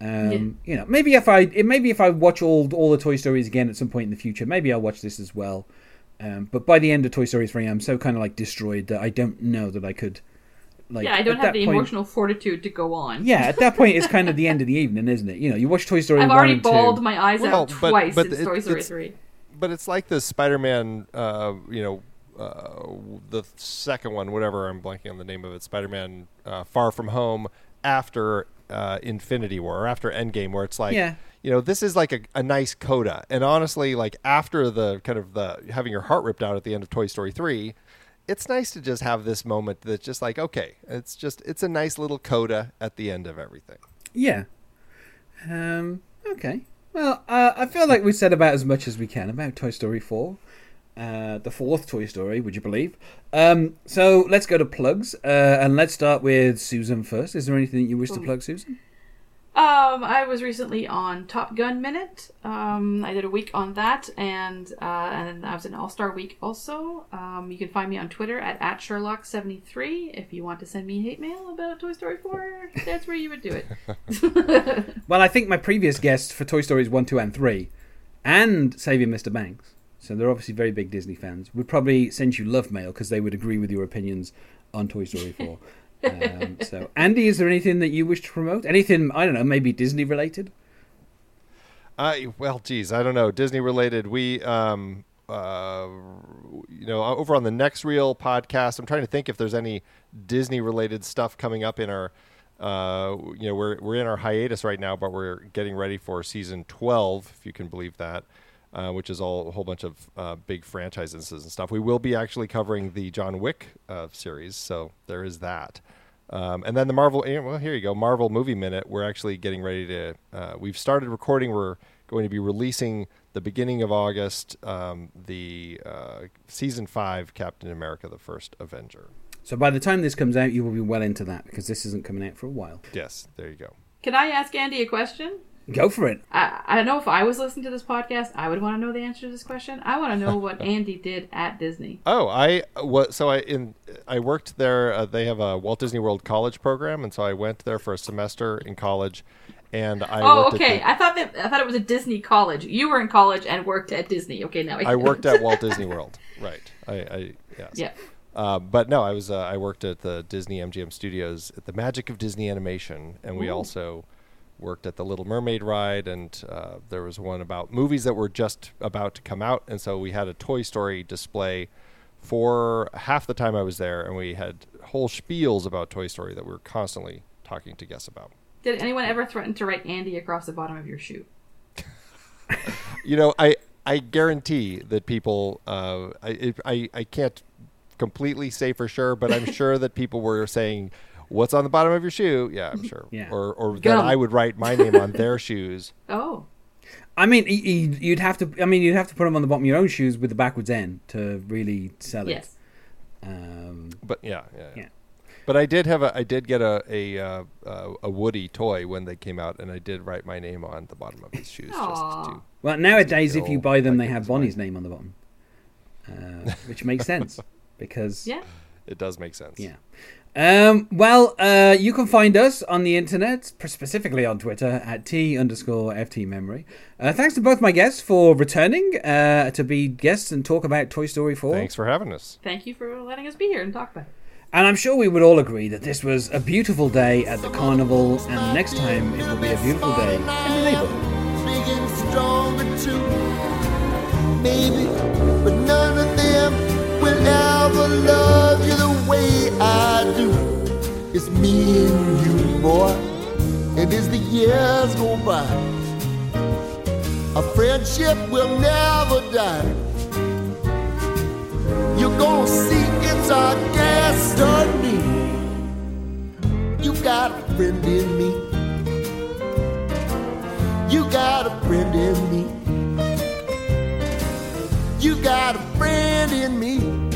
Um, You know, maybe if I it, maybe if I watch all all the Toy Stories again at some point in the future, maybe I'll watch this as well. Um, but by the end of Toy Story three, I'm so kind of like destroyed that I don't know that I could. Like, yeah, I don't at have that the point- emotional fortitude to go on. Yeah, at that point, it's kind of the end of the evening, isn't it? You know, you watch Toy Story I've one already and two. bawled my eyes Well, out but- twice but since it- Toy Story three. But it's like the Spider-Man, uh, you know, uh, the second one, whatever. I'm blanking on the name of it. Spider-Man: uh, Far From Home after uh, Infinity War or after Endgame, where it's like, Yeah. you know, this is like a, a nice coda. And honestly, like after the kind of the having your heart ripped out at the end of Toy Story three. It's nice to just have this moment that's just like okay, it's just it's a nice little coda at the end of everything. Yeah. Um, okay. Well, uh, I feel like we said about as much as we can about Toy Story 4. Uh, the fourth Toy Story, would you believe? Um, so let's go to plugs, uh, and let's start with Susan first. Is there anything that you wish to plug, Susan? Um, I was recently on Top Gun Minute. Um, I did a week on that, and uh, and I was in All Star Week also. Um, you can find me on Twitter at, at Sherlock73 if you want to send me hate mail about Toy Story 4. That's where you would do it. Well, I think my previous guests for Toy Stories 1, 2, and 3, and Saving Mr. Banks, so they're obviously very big Disney fans, would probably send you love mail because they would agree with your opinions on Toy Story 4. um, so, Andy, is there anything that you wish to promote? Anything, I don't know, maybe Disney related? Uh, well, geez, I don't know. Disney related. We, um, uh, you know, over on the Next Reel podcast, I'm trying to think if there's any Disney related stuff coming up in our, uh, you know, we're we're in our hiatus right now, but we're getting ready for season 12, if you can believe that. Uh, which is all a whole bunch of uh, big franchises and stuff. We will be actually covering the John Wick uh, series, so there is that. Um, and then the Marvel, eh, well, here you go, Marvel Movie Minute. We're actually getting ready to. Uh, we've started recording. We're going to be releasing the beginning of August um, the uh, season five Captain America: The First Avenger. So by the time this comes out, you will be well into that because this isn't coming out for a while. Yes, there you go. Can I ask Andy a question? Go for it. I, I know if I was listening to this podcast, I would want to know the answer to this question. I want to know what Andy did at Disney. Oh, I what? So I in I worked there. Uh, they have a Walt Disney World College program, and so I went there for a semester in college. And I oh, worked okay. At the, I thought that I thought it was a Disney college. You were in college and worked at Disney. Okay, now I, I worked at Walt Disney World. Right. I, I yes. Yeah. Uh, but no, I was uh, I worked at the Disney MGM Studios at the Magic of Disney Animation, and we Ooh. also worked at the Little Mermaid ride, and uh, there was one about movies that were just about to come out, and so we had a Toy Story display for half the time I was there, and we had whole spiels about Toy Story that we were constantly talking to guests about. Did anyone ever threaten to write Andy across the bottom of your shoe? you know, I I guarantee that people, uh, I, I I can't completely say for sure, but I'm sure that people were saying, "What's on the bottom of your shoe?" Yeah, I'm sure. Yeah. Or or that I would write my name on their shoes. Oh, I mean, y- y- you'd have to. I mean, you'd have to put them on the bottom of your own shoes with the backwards end to really sell it. yes. Um, But yeah, yeah. Yeah. But I did have a I did get a a uh, uh, a Woody toy when they came out, and I did write my name on the bottom of his shoes just to. well, nowadays, if you buy them, like they have was Bonnie's name on the bottom, uh, which makes sense because Yeah. It does make sense. Yeah. Um, well, uh, you can find us on the internet, specifically on Twitter at T underscore FT memory. Uh, thanks to both my guests for returning uh, to be guests and talk about Toy Story 4. Thanks for having us. Thank you for letting us be here and talk about it. And I'm sure we would all agree that this was a beautiful day at the carnival, and next time it will be a beautiful day in the neighborhood. big and stronger too. Maybe, but none of them will ever love you the way I do. It's me and you, boy, and as the years go by, our friendship will never die. You're gonna see it's our destiny. You got a friend in me. You got a friend in me. You got a friend in me.